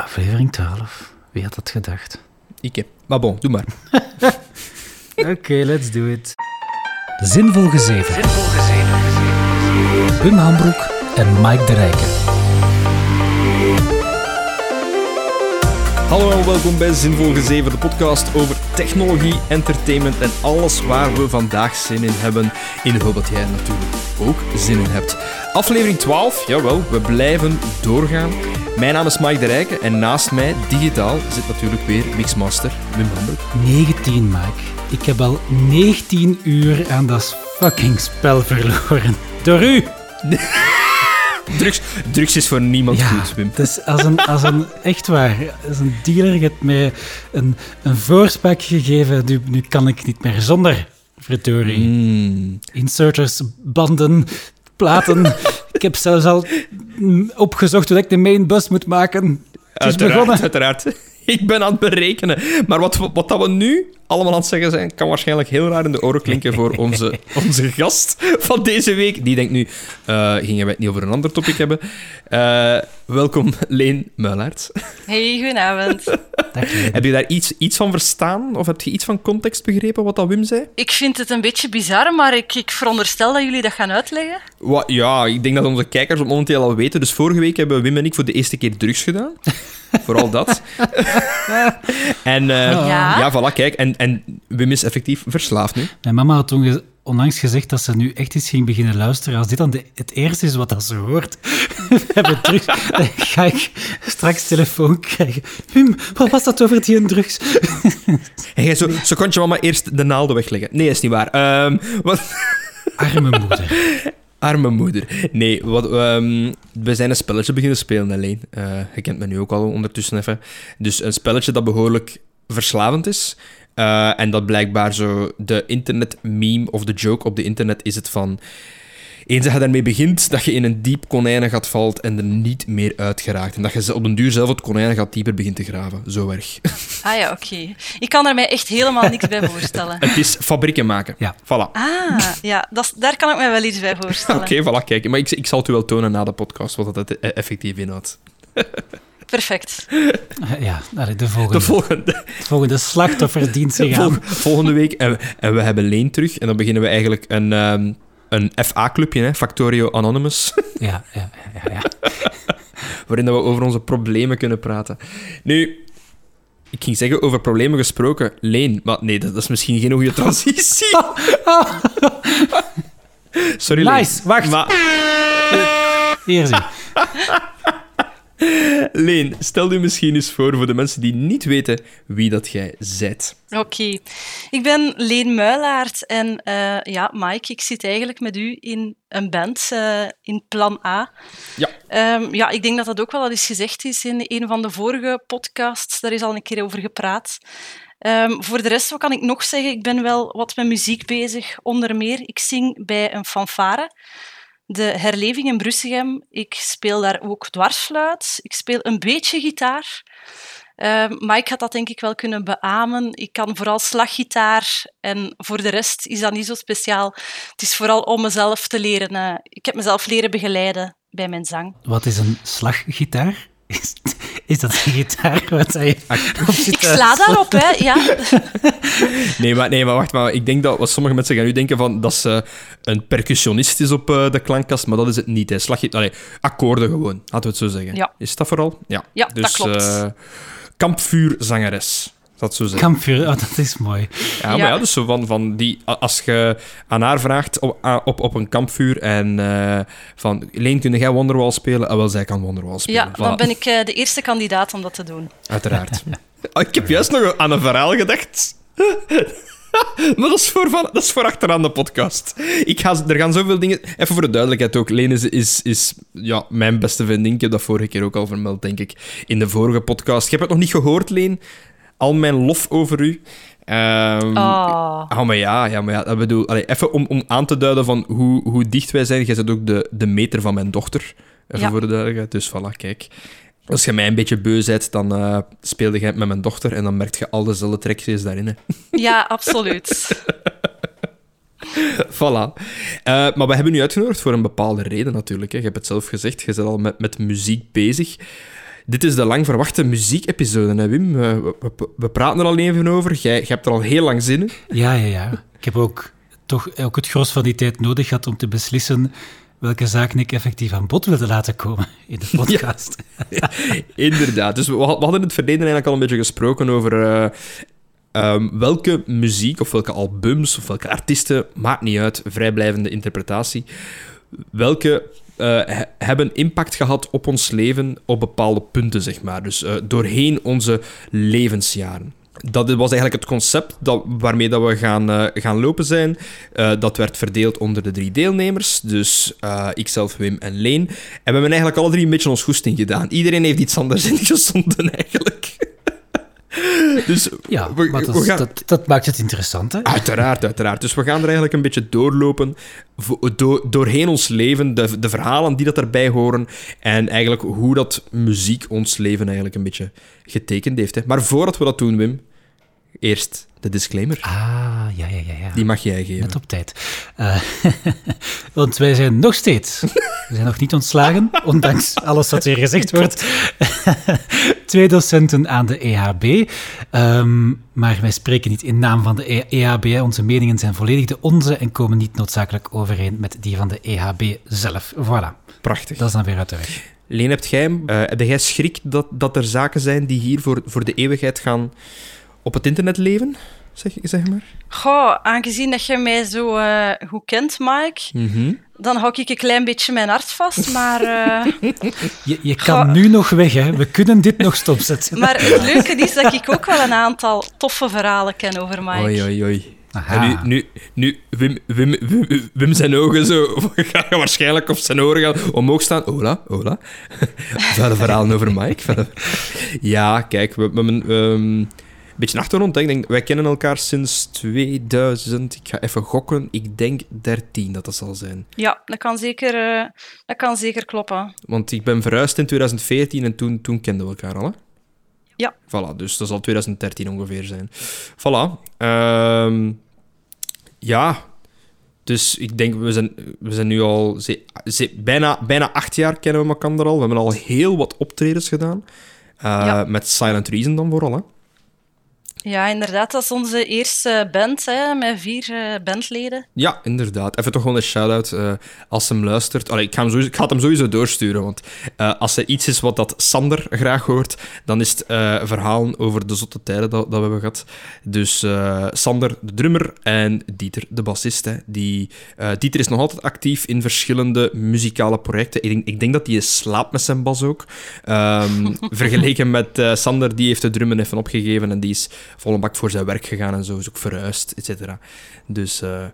Aflevering 12. Wie had dat gedacht? Ik heb. Maar bon, doe maar. Oké, let's do it. Zinvol gezeven. Wim Hambroek en Mike de Rijken. Hallo en welkom bij Zinvol Gezeven, de podcast over technologie, entertainment en alles waar we vandaag zin in hebben. In de hoop dat jij natuurlijk ook zin in hebt. Aflevering 12, jawel, we blijven doorgaan. Mijn naam is Mike de Rijken en naast mij, digitaal, zit natuurlijk weer Mixmaster Wim Hambroek. 19, Mike. Ik heb al 19 uur aan dat fucking spel verloren. Door u! Drugs, drugs is voor niemand goed, Wim. Het is als een, als een, echt waar, als een dealer heeft mij een, een voorspraak gegeven. Nu, nu kan ik niet meer zonder, verdorie. Mm. Inserters, banden, platen. ik heb zelfs al mm, opgezocht hoe ik de main bus moet maken. Het is Uiteraard, begonnen. uiteraard. Ik ben aan het berekenen. Maar wat, we- wat dat we nu allemaal aan het zeggen zijn, kan waarschijnlijk heel raar in de oren klinken voor onze, onze gast van deze week. Die denkt nu, eh, gingen wij het niet over een ander topic hebben. Eh, welkom, Leen Muilaert. Hey, goedenavond. Heb je daar iets, iets van verstaan? Of heb je iets van context begrepen wat dat Wim zei? Ik vind het een beetje bizar, maar ik, ik veronderstel dat jullie dat gaan uitleggen. Wa- ja, ik denk dat onze kijkers het momenteel al weten. Dus vorige week hebben Wim en ik voor de eerste keer drugs gedaan. Vooral dat. en eh, Ja. ja, voilà, kijk. En, en Wim is effectief verslaafd nu. Mijn mama had toen ge- onlangs gezegd dat ze nu echt eens ging beginnen luisteren. Als dit dan de- het eerste is wat dat ze hoort, we hebben drugs, dan ga ik straks telefoon krijgen. Wim, wat was dat over die drugs? En jij zo, zo kon je mama eerst de naalden wegleggen. Nee, is niet waar. Ehm, wat... Arme moeder. Arme moeder. Nee, wat, ehm, we zijn een spelletje beginnen spelen alleen. Eh je kent me nu ook al ondertussen even. Dus een spelletje dat behoorlijk verslavend is. Eh, en dat blijkbaar zo de internet-meme of de joke op de internet is het van... Eens dat je daarmee begint, dat je in een diep konijnengat valt en er niet meer uit geraakt. En dat je ze- op den duur zelf het konijnengat dieper begint te graven. Zo erg. Ah ja, oké. Ik kan er mij echt helemaal niks bij voorstellen. het is fabrieken maken. Ja. Voilà. Ah, ja, dat, daar kan ik me wel iets bij voorstellen. Oké, voilà, kijk. Maar ik, ik zal het u wel tonen na de podcast, wat dat e- effectief inhoudt. Perfect. Ja, allee, de volgende. De volgende, Het volgende slachtoffer dient zich vol- aan. volgende week. En, en we hebben Leen terug. En dan beginnen we eigenlijk een, ehm, een FA-clubje, hè, Factorio Anonymous. Ja, ja, ja, ja. waarin dat we over onze problemen kunnen praten. Nu, ik ging zeggen over problemen gesproken. Leen, maar nee, dat, dat is misschien geen goede transitie. Sorry, Leen. Nice, wacht. Maar, Hier zie. Leen, stel u misschien eens voor voor de mensen die niet weten wie dat jij zijt. Oké. Ik ben Leen Muilaert en eh, ja, Mike, ik zit eigenlijk met u in een band eh, in Plan A. Ja. Ehm, ja, ik denk dat dat ook wel al eens gezegd is in een van de vorige podcasts. Daar is al een keer over gepraat. Ehm, voor de rest, wat kan ik nog zeggen? Ik ben wel wat met muziek bezig. Onder meer, ik zing bij een fanfare. De herleving in Brussegem. Ik speel daar ook dwarsfluit. Ik speel een beetje gitaar. Ehm, maar ik had dat denk ik wel kunnen beamen. Ik kan vooral slaggitaar en voor de rest is dat niet zo speciaal. Het is vooral om mezelf te leren. eh, ik heb mezelf leren begeleiden bij mijn zang. Wat is een slaggitaar? Is, is dat een gitaar wat hij Ik sla daarop, hè. Ja. Nee, maar, nee, maar wacht, maar ik denk dat wat sommige mensen gaan nu denken van dat ze een percussionist is op eh, de klankkast, maar dat is het niet. Hè. Slag je, allee, akkoorden gewoon, laten we het zo zeggen. Ja. Is dat vooral? Ja, Ja, dat dus, klopt. eh, kampvuurzangeres, dat zo. Kampvuur, oh, dat is mooi. ja, maar Ja. dus zo van, van die, als je aan haar vraagt op, op, op een kampvuur en eh, van, Leen, kun jij Wonderwall spelen? Ah, wel, zij kan Wonderwall spelen. ja, dan ben ik eh, de eerste kandidaat om dat te doen. Uiteraard. Oh, ik heb juist nog aan een verhaal gedacht. maar dat is, voor van, dat is voor achteraan de podcast. Ik ga, er gaan zoveel dingen... Even voor de duidelijkheid ook. Leen is, is, is ja, mijn beste vriendin. Ik heb dat vorige keer ook al vermeld, denk ik. In de vorige podcast. Je hebt het nog niet gehoord, Leen. Al mijn lof over u. Ehm, Oh. Maar ja, ja, maar ja, dat bedoel, allee, even om, om aan te duiden van hoe, hoe dicht wij zijn. Jij bent ook de, de meter van mijn dochter, even Ja. voor de duidelijkheid. Dus voilà, kijk. Als je mij een beetje beu bent, dan eh, speelde jij met mijn dochter en dan merk je al dezelfde trekjes daarin. Hè. Ja, absoluut. Voilà. Eh, maar we hebben u uitgenodigd voor een bepaalde reden natuurlijk. Hè. Je hebt het zelf gezegd, je bent al met, met muziek bezig. Dit is de lang verwachte muziekepisode, hè, Wim? Uh, we, we, we, praten er al even over. Jij, jij hebt er al heel lang zin in. Ja, ja, ja. Ik heb ook, toch ook het gros van die tijd nodig gehad om te beslissen welke zaken ik effectief aan bod wilde laten komen in de podcast. Ja, inderdaad. Dus we, we, hadden in het verleden eigenlijk al een beetje gesproken over uh, um, welke muziek of welke albums of welke artiesten, maakt niet uit, vrijblijvende interpretatie, welke uh, hebben impact gehad op ons leven op bepaalde punten, zeg maar. Dus uh, doorheen onze levensjaren. Dat was eigenlijk het concept dat, waarmee dat we gaan, uh, gaan lopen zijn. dat werd verdeeld onder de drie deelnemers. Dus ikzelf, Wim en Leen. En we hebben eigenlijk alle drie een beetje ons goesting gedaan. Iedereen heeft iets anders ingezonden, eigenlijk. Dus ja, we, maar dat, gaan... dat, dat, maakt het interessant, hè? Uiteraard, uiteraard. Dus we gaan er eigenlijk een beetje doorlopen, do doorheen ons leven, de, de verhalen die dat erbij horen en eigenlijk hoe dat muziek ons leven eigenlijk een beetje getekend heeft. Hè. Maar voordat we dat doen, Wim, eerst de disclaimer. Ah, ja, ja, ja. ja. Die mag jij geven. Net op tijd. Uh, want wij zijn nog steeds, we zijn nog niet ontslagen, ondanks alles wat hier gezegd wordt. Twee docenten aan de EHB. Um, maar wij spreken niet in naam van de EHB. Onze meningen zijn volledig de onze en komen niet noodzakelijk overeen met die van de EHB zelf. Voilà. Prachtig. Dat is dan weer uit de weg. Leen, hebt jij, uh, heb jij schrik dat, dat er zaken zijn die hier voor, voor de eeuwigheid gaan op het internet leven? Zeg, zeg maar. Goh, aangezien dat je mij zo uh, goed kent, Mike, mm -hmm. dan hou ik een klein beetje mijn hart vast, maar... Uh... je, je kan Goh. nu nog weg, hè. We kunnen dit nog stopzetten. maar het leuke is dat ik ook wel een aantal toffe verhalen ken over Mike. Oei, oei, oei. En nu, nu, nu Wim, Wim, Wim, Wim, zijn ogen zo gaan waarschijnlijk op zijn oren gaan omhoog staan. Hola, hola. Verder verhalen over Mike. Ja, kijk, we, we, we beetje achtergrond. Ik denk, wij kennen elkaar sinds 2000. Ik ga even gokken. Ik denk 13 dat dat zal zijn. Ja, dat kan zeker, uh, dat kan zeker kloppen. Want ik ben verhuisd in 2014 en toen, toen kenden we elkaar al. Hè? Ja. Voilà, dus dat zal 2013 ongeveer zijn. Voilà. Um, ja. Dus ik denk, we zijn, we zijn nu al ze, ze, bijna, bijna acht jaar kennen we elkaar al. We hebben al heel wat optredens gedaan. Uh, ja. Met Silent Reason dan vooral, hè. Ja, inderdaad. Dat is onze eerste band, hè, met vier uh, bandleden. Ja, inderdaad. Even toch gewoon een shout-out uh, als hem luistert. Allee, ik, ga hem sowieso, ik ga hem sowieso doorsturen, want uh, als er iets is wat dat Sander graag hoort, dan is het verhalen over de zotte tijden dat, dat we hebben gehad. Dus Sander, de drummer, en Dieter, de bassist. Die, Dieter is nog altijd actief in verschillende muzikale projecten. Ik denk, ik denk dat hij slaapt met zijn bas ook. Um, vergeleken met Sander, die heeft de drummen even opgegeven en die is volle bak voor zijn werk gegaan en zo. Is ook verhuisd, et cetera. Dus, uh,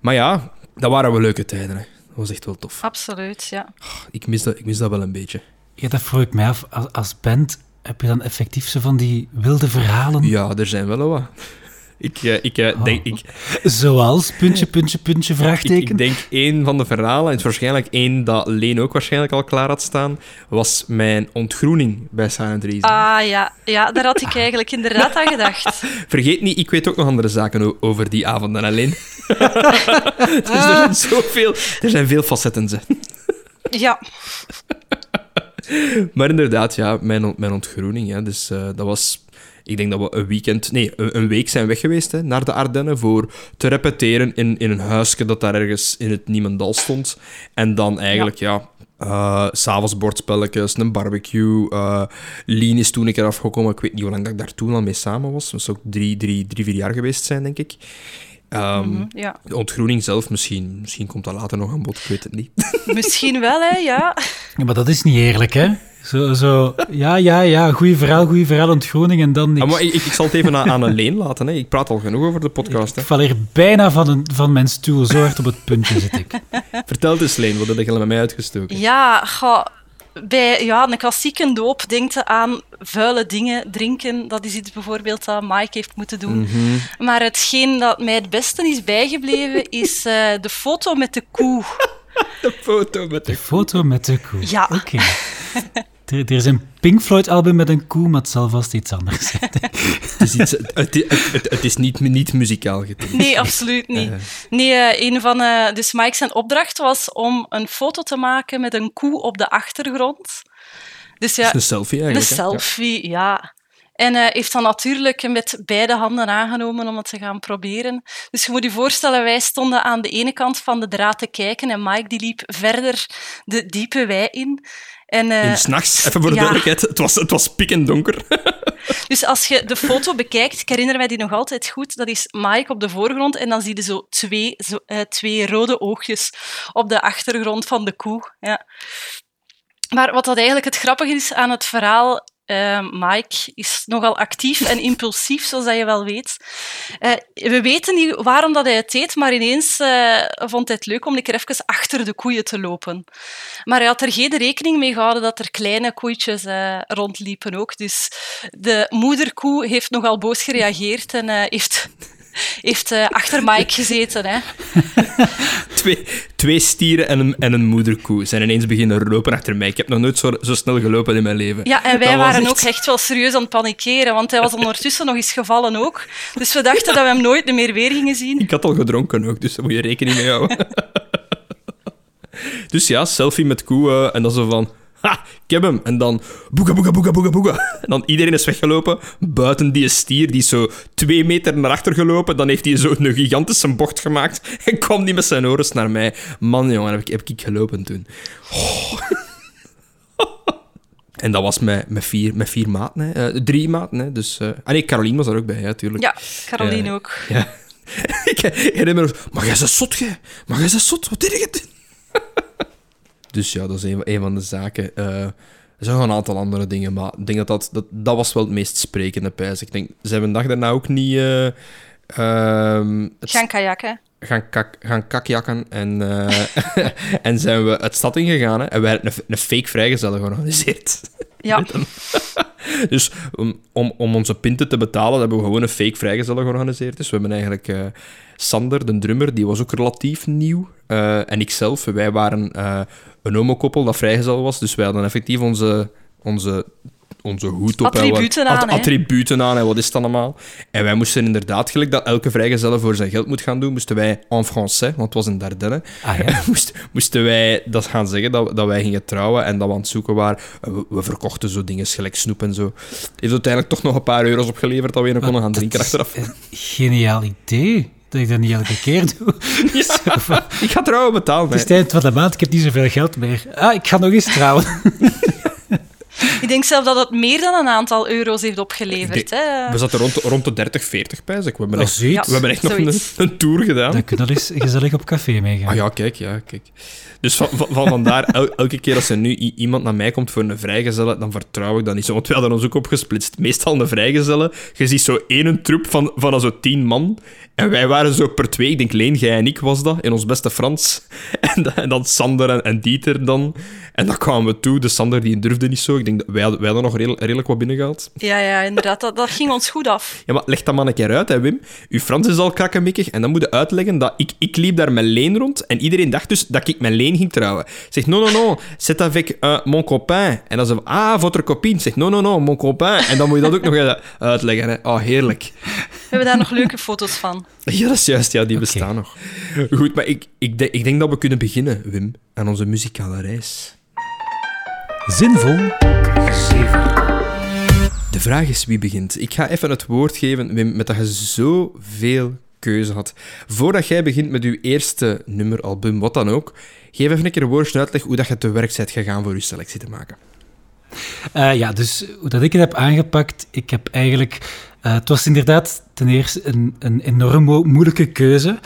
maar ja, dat waren wel leuke tijden. Hè. Dat was echt wel tof. Absoluut, ja. Oh, ik, mis dat, ik mis dat wel een beetje. Ja, dat vroeg ik mij af. Als, als band, heb je dan effectief zo van die wilde verhalen? Ja, er zijn wel wat. Ik, uh, ik, uh, denk, ik, Zoals, puntje, puntje, puntje, vraagteken? Ik, ik denk één van de verhalen, en het is waarschijnlijk één dat Leen ook waarschijnlijk al klaar had staan, was mijn ontgroening bij Silent Reason. Ah ja, ja daar had ik eigenlijk inderdaad aan gedacht. Vergeet niet, ik weet ook nog andere zaken over die avonden alleen. dus er zijn zoveel, er zijn veel facetten. Ze. Ja. maar inderdaad, ja, mijn, mijn ontgroening, ja, dus uh, dat was ik denk dat we een weekend, nee, een week zijn weg geweest hè, naar de Ardennen voor te repeteren in, in een huisje dat daar ergens in het Niemendal stond. En dan eigenlijk, ja, ja uh, s'avonds bordspelletjes, een barbecue. Uh, Lien is toen een keer afgekomen. Ik weet niet hoe lang dat ik daar toen al mee samen was. Dat zou ook drie, drie, drie, vier jaar geweest zijn, denk ik. Um, ja. De ontgroening zelf, misschien, misschien komt dat later nog aan bod, ik weet het niet. Misschien wel, hè, ja. ja maar dat is niet eerlijk, hè? Zo, zo, ja, ja, ja, goeie verhaal, goeie verhaal ontgroening en dan niks. Ah, maar ik, ik, zal het even aan, aan Leen laten. Hè. Ik praat al genoeg over de podcast. Hè. Ik val hier bijna van, een, van mijn stoel, zo hard op het puntje zit ik. Vertel eens, Leen, wat heb je met mij uitgestoken? Ja, ga, bij ja, een klassieke doop denkt je aan vuile dingen drinken. Dat is iets bijvoorbeeld dat Mike heeft moeten doen. Mm -hmm. Maar hetgeen dat mij het beste is bijgebleven, is uh, de foto met de koe. De foto met de, de foto met de koe. Ja. Oké. Okay. Er, er, is een Pink Floyd-album met een koe, maar het zal vast iets anders zijn. het, is iets, het, het, het, is niet, niet muzikaal getint. Nee, absoluut niet. Uh. Nee, uh, een van, uh, dus Mike zijn opdracht was om een foto te maken met een koe op de achtergrond. Dus ja, een selfie de eigenlijk. hè? Ja. selfie, ja. En hij heeft dan natuurlijk met beide handen aangenomen om het te gaan proberen. Dus je moet je voorstellen, wij stonden aan de ene kant van de draad te kijken en Mike die liep verder de diepe wei in. En, eh, En s'nachts, even voor de ja. duidelijkheid, het was, het was pikkend donker. Dus als je de foto bekijkt, ik herinner mij die nog altijd goed, dat is Mike op de voorgrond en dan zie je zo twee, zo, eh, twee rode oogjes op de achtergrond van de koe. Ja. Maar wat dat eigenlijk het grappige is aan het verhaal, eh, Mike is nogal actief en impulsief, zoals je wel weet. Eh, we weten niet waarom dat hij het deed, maar ineens eh, vond hij het leuk om een keer achter de koeien te lopen. Maar hij had er geen rekening mee gehouden dat er kleine koeitjes rondliepen ook. Dus de moederkoe heeft nogal boos gereageerd en heeft, heeft eh, achter Mike gezeten. Hè. Twee, twee stieren en een, en een moederkoe zijn ineens beginnen lopen achter mij. Ik heb nog nooit zo, zo snel gelopen in mijn leven. Ja, en wij Dat waren echt- ook echt wel serieus aan het panikeren, want hij was ondertussen nog eens gevallen ook. Dus we dachten dat we hem nooit meer weer gingen zien. Ik had al gedronken ook, dus daar moet je rekening mee houden. dus ja, selfie met koe eh, en dan zo van... Ha, ik heb hem. En dan boega, boega, boega, boega, boega. En dan iedereen is weggelopen. Buiten die stier, die is zo twee meter naar achter gelopen. Dan heeft hij zo een gigantische bocht gemaakt. En kwam die met zijn oren naar mij. Man, jongen, heb ik, heb ik gelopen toen. Oh. En dat was met, met, vier, met vier maten, hè. Eh, drie maten. Hè. Dus, eh, Ah nee, Caroline was er ook bij, ja, tuurlijk. Ja, Caroline Ja. ook. Ja. ik herinner me maar jij is zot, jij. Maar jij is zot, wat deed je? Dus ja, dat is een, een van de zaken. Er zijn nog een aantal andere dingen, maar ik denk dat dat, dat, dat was wel het meest sprekende pijs. Ik denk, ze hebben een dag daarna ook niet... eh, ehm, het Gaan kajakken. gaan, kak, gaan kakjakken en, eh, en zijn we het stad ingegaan. Hè, en wij hebben een, een fake vrijgezellen georganiseerd. Ja. Dus om, om, om onze pinten te betalen, hebben we gewoon een fake vrijgezellen georganiseerd. Dus we hebben eigenlijk eh, Sander, de drummer, die was ook relatief nieuw. en ikzelf, wij waren een homokoppel dat vrijgezel was. Dus wij hadden effectief onze, onze, onze hoed op. en wat- Attributen aan, at- hè? attributen aan en wat is het allemaal. En wij moesten inderdaad, gelijk dat elke vrijgezelle voor zijn geld moet gaan doen, moesten wij en français, want het was een Dardenne, Ah ja. moest, moesten wij dat gaan zeggen, dat, dat wij gingen trouwen en dat we aan het zoeken waren. We, we verkochten zo dingen, gelijk snoep en zo. Heeft uiteindelijk toch nog een paar euro's opgeleverd dat we nog konden gaan Dat drinken achteraf. Geniaal idee. Dat ik dat niet elke keer doe. Zo van, Ik ga trouwen betalen. Het is het eind van de maand, ik heb niet zoveel geld meer. Ah, ik ga nog eens trouwen. Ik denk zelf dat het meer dan een aantal euro's heeft opgeleverd. Hè. We zaten rond, rond de 30, 40 pijs. We hebben Oh, echt, we hebben echt nog een, tour gedaan. Dan kunnen we eens gezellig op café meegaan. Ah ja, kijk, ja, kijk. Dus van, van, van vandaar, el- elke keer als er nu iemand naar mij komt voor een vrijgezelle, dan vertrouw ik dat niet zo. Want we hadden ons ook opgesplitst. Meestal een vrijgezelle, je ziet zo één troep van, van al zo tien man. En wij waren zo per twee, ik denk Leen, jij en ik was dat, in ons beste Frans. En, da- en dan Sander en, en Dieter dan. En dan kwamen we toe. De Sander die durfde niet zo. Ik denk dat wij, wij hadden nog redelijk, redelijk wat binnengehaald. Ja, ja, inderdaad. Dat, dat ging ons goed af. Ja, maar leg dat maar een keer uit, hè, Wim. Uw Frans is al krakkemikkig en dan moet je uitleggen dat ik, ik liep daar met Leen rond en iedereen dacht dus dat ik met Leen ging trouwen. Zeg, non, non, non, c'est avec euh, mon copain. En dan ze ah, votre copine. Zeg, non, non, non, mon copain. En dan moet je dat ook nog uitleggen, hè. Oh, heerlijk. We hebben daar nog leuke foto's van. Ja, dat is juist, ja, die bestaan nog. Goed, maar ik, ik, denk, ik denk dat we kunnen beginnen, Wim, aan onze muzikale reis. Zinvol. Zeven. De vraag is wie begint. Ik ga even het woord geven, Wim, met dat je zoveel keuze had. Voordat jij begint met je eerste nummer, album, wat dan ook, geef even een keer een woordje uitleg hoe dat je te werk bent gegaan voor je selectie te maken. Eh, ja, dus hoe dat ik het heb aangepakt, ik heb eigenlijk... eh, het was inderdaad ten eerste een, een enorm mo- moeilijke keuze.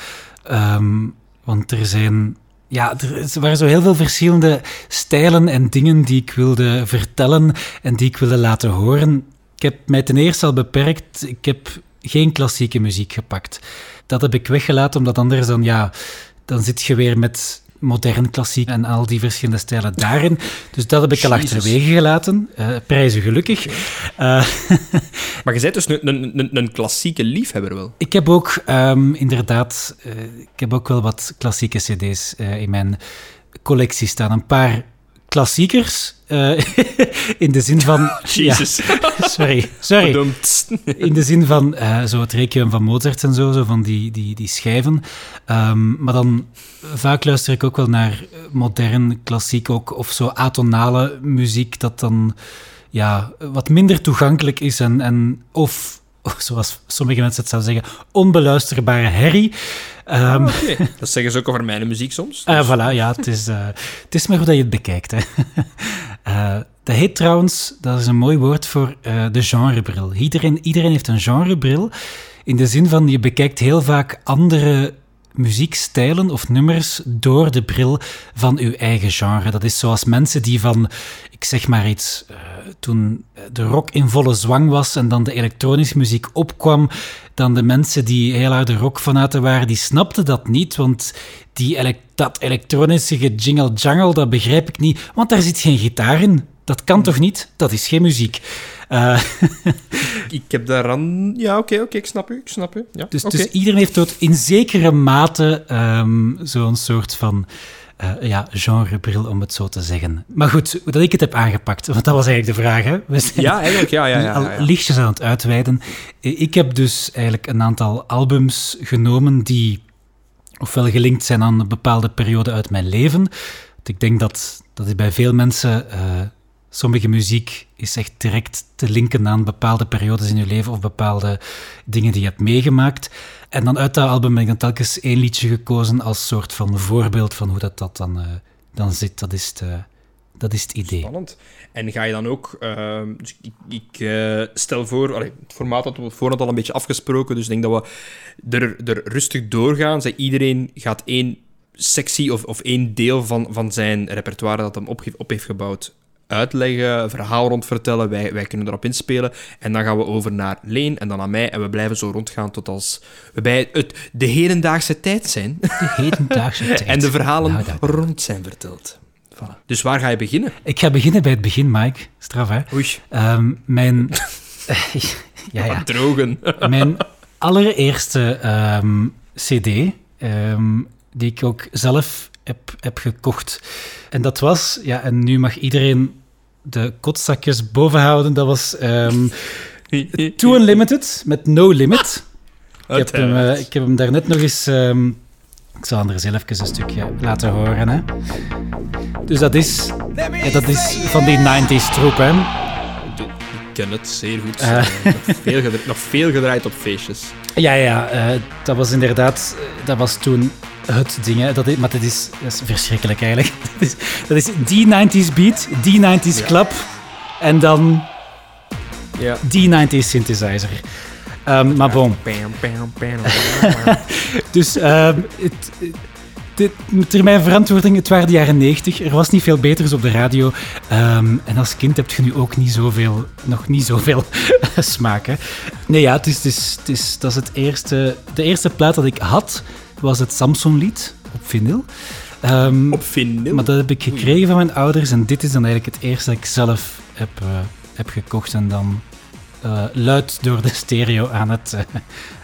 Ehm, want er zijn... Ja, er waren zo heel veel verschillende stijlen en dingen die ik wilde vertellen en die ik wilde laten horen. Ik heb mij ten eerste al beperkt. Ik heb geen klassieke muziek gepakt. Dat heb ik weggelaten, omdat anders dan, ja, dan zit je weer met modern klassiek en al die verschillende stijlen daarin. Dus dat heb ik al achterwege gelaten. Eh, prijzen gelukkig. Eh, Maar je bent dus een, een, een, klassieke liefhebber wel. ik heb ook ehm, inderdaad, eh, ik heb ook wel wat klassieke cd's in mijn collectie staan. Een paar klassiekers. eh, in de zin van... Jezus. Ja, sorry, sorry. In de zin van eh, zo het Requiem van Mozart en zo, zo van die, die, die schijven. Ehm, maar dan vaak luister ik ook wel naar modern, klassiek ook, of zo atonale muziek, dat dan ja, wat minder toegankelijk is en, en of, zoals sommige mensen het zouden zeggen, onbeluisterbare herrie. Ehm, Oké, Dat zeggen ze ook over mijn muziek soms. eh, voilà, ja, het is, eh, het is maar hoe dat je het bekijkt. Hè. Eh, dat heet trouwens, dat is een mooi woord voor eh, de genrebril. Iedereen, iedereen heeft een genrebril. In de zin van, je bekijkt heel vaak andere muziekstijlen of nummers door de bril van uw eigen genre. Dat is zoals mensen die van, ik zeg maar iets, eh, toen de rock in volle zwang was en dan de elektronische muziek opkwam, dan de mensen die heel harde rockfanaten waren, die snapten dat niet, want die elek- dat elektronische jingle jangle, dat begrijp ik niet, want daar zit geen gitaar in. Dat kan toch niet? Dat is geen muziek. Eh, Ik heb daaraan... Ja, oké, oké, ik snap u, ik snap u. Ja, dus, dus iedereen heeft tot in zekere mate ehm, zo'n soort van eh, ja, genrebril, om het zo te zeggen. Maar goed, dat ik het heb aangepakt, want dat was eigenlijk de vraag. Hè? We zijn Ja, eigenlijk, ja, ja, ja. lichtjes aan het uitweiden. Eh, Ik heb dus eigenlijk een aantal albums genomen die ofwel gelinkt zijn aan een bepaalde periode uit mijn leven. Want ik denk dat, dat is bij veel mensen... sommige muziek is echt direct te linken aan bepaalde periodes in je leven of bepaalde dingen die je hebt meegemaakt. En dan uit dat album ben ik dan telkens één liedje gekozen als soort van voorbeeld van hoe dat, dat dan, eh, dan zit. Dat is het, eh, dat is het idee. Spannend. En ga je dan ook... ehm, dus ik ik eh, stel voor... het formaat hadden we voorhand al een beetje afgesproken, dus ik denk dat we er, er rustig doorgaan. Zeg, iedereen gaat één sectie of, of één deel van, van zijn repertoire dat hem op, op heeft gebouwd uitleggen, verhaal rondvertellen. Wij, wij kunnen erop inspelen. En dan gaan we over naar Leen en dan naar mij. En we blijven zo rondgaan tot als we bij het, de hedendaagse tijd zijn. De hedendaagse tijd. en de verhalen Nou, dat- rond zijn verteld. Voilà. Dus waar ga je beginnen? Ik ga beginnen bij het begin, Mike. Straf, hè? Oei, Ehm, mijn... ja, ja. drogen. Mijn allereerste ehm, cd, ehm, die ik ook zelf heb, heb gekocht. En dat was... Ja, en nu mag iedereen de kotzakjes boven houden. Dat was ehm Too Unlimited, met No Limit. Ik heb, hem, eh, ik heb hem daarnet nog eens... ehm, ik zal er zelf even een stukje laten horen. Hè. Dus dat is, ja, dat is van die 90s troep. Hè. Ik ken het zeer goed. Eh, nog, veel gedraaid, nog veel gedraaid op feestjes. Ja, ja, eh, dat was inderdaad, dat was toen het ding. Hè. Dat is, maar dat is, dat is verschrikkelijk eigenlijk. Dat is, dat is die 90s beat, die 90s Ja. club en dan Ja. die 90s synthesizer. Ehm, maar bon, bam. dus ehm, het, dit, ter mijn verantwoording, het waren de jaren 90. Er was niet veel beters op de radio. Ehm, en als kind heb je nu ook niet zoveel, nog niet zoveel smaak. Hè. Nee, ja, het is, het is, het is, dat is het eerste, de eerste plaat dat ik had, was het Samson-lied op vinyl. Ehm, Op vinyl. maar dat heb ik gekregen van mijn ouders en dit is dan eigenlijk het eerste dat ik zelf heb, eh, heb gekocht en dan eh, luid door de stereo aan het, eh,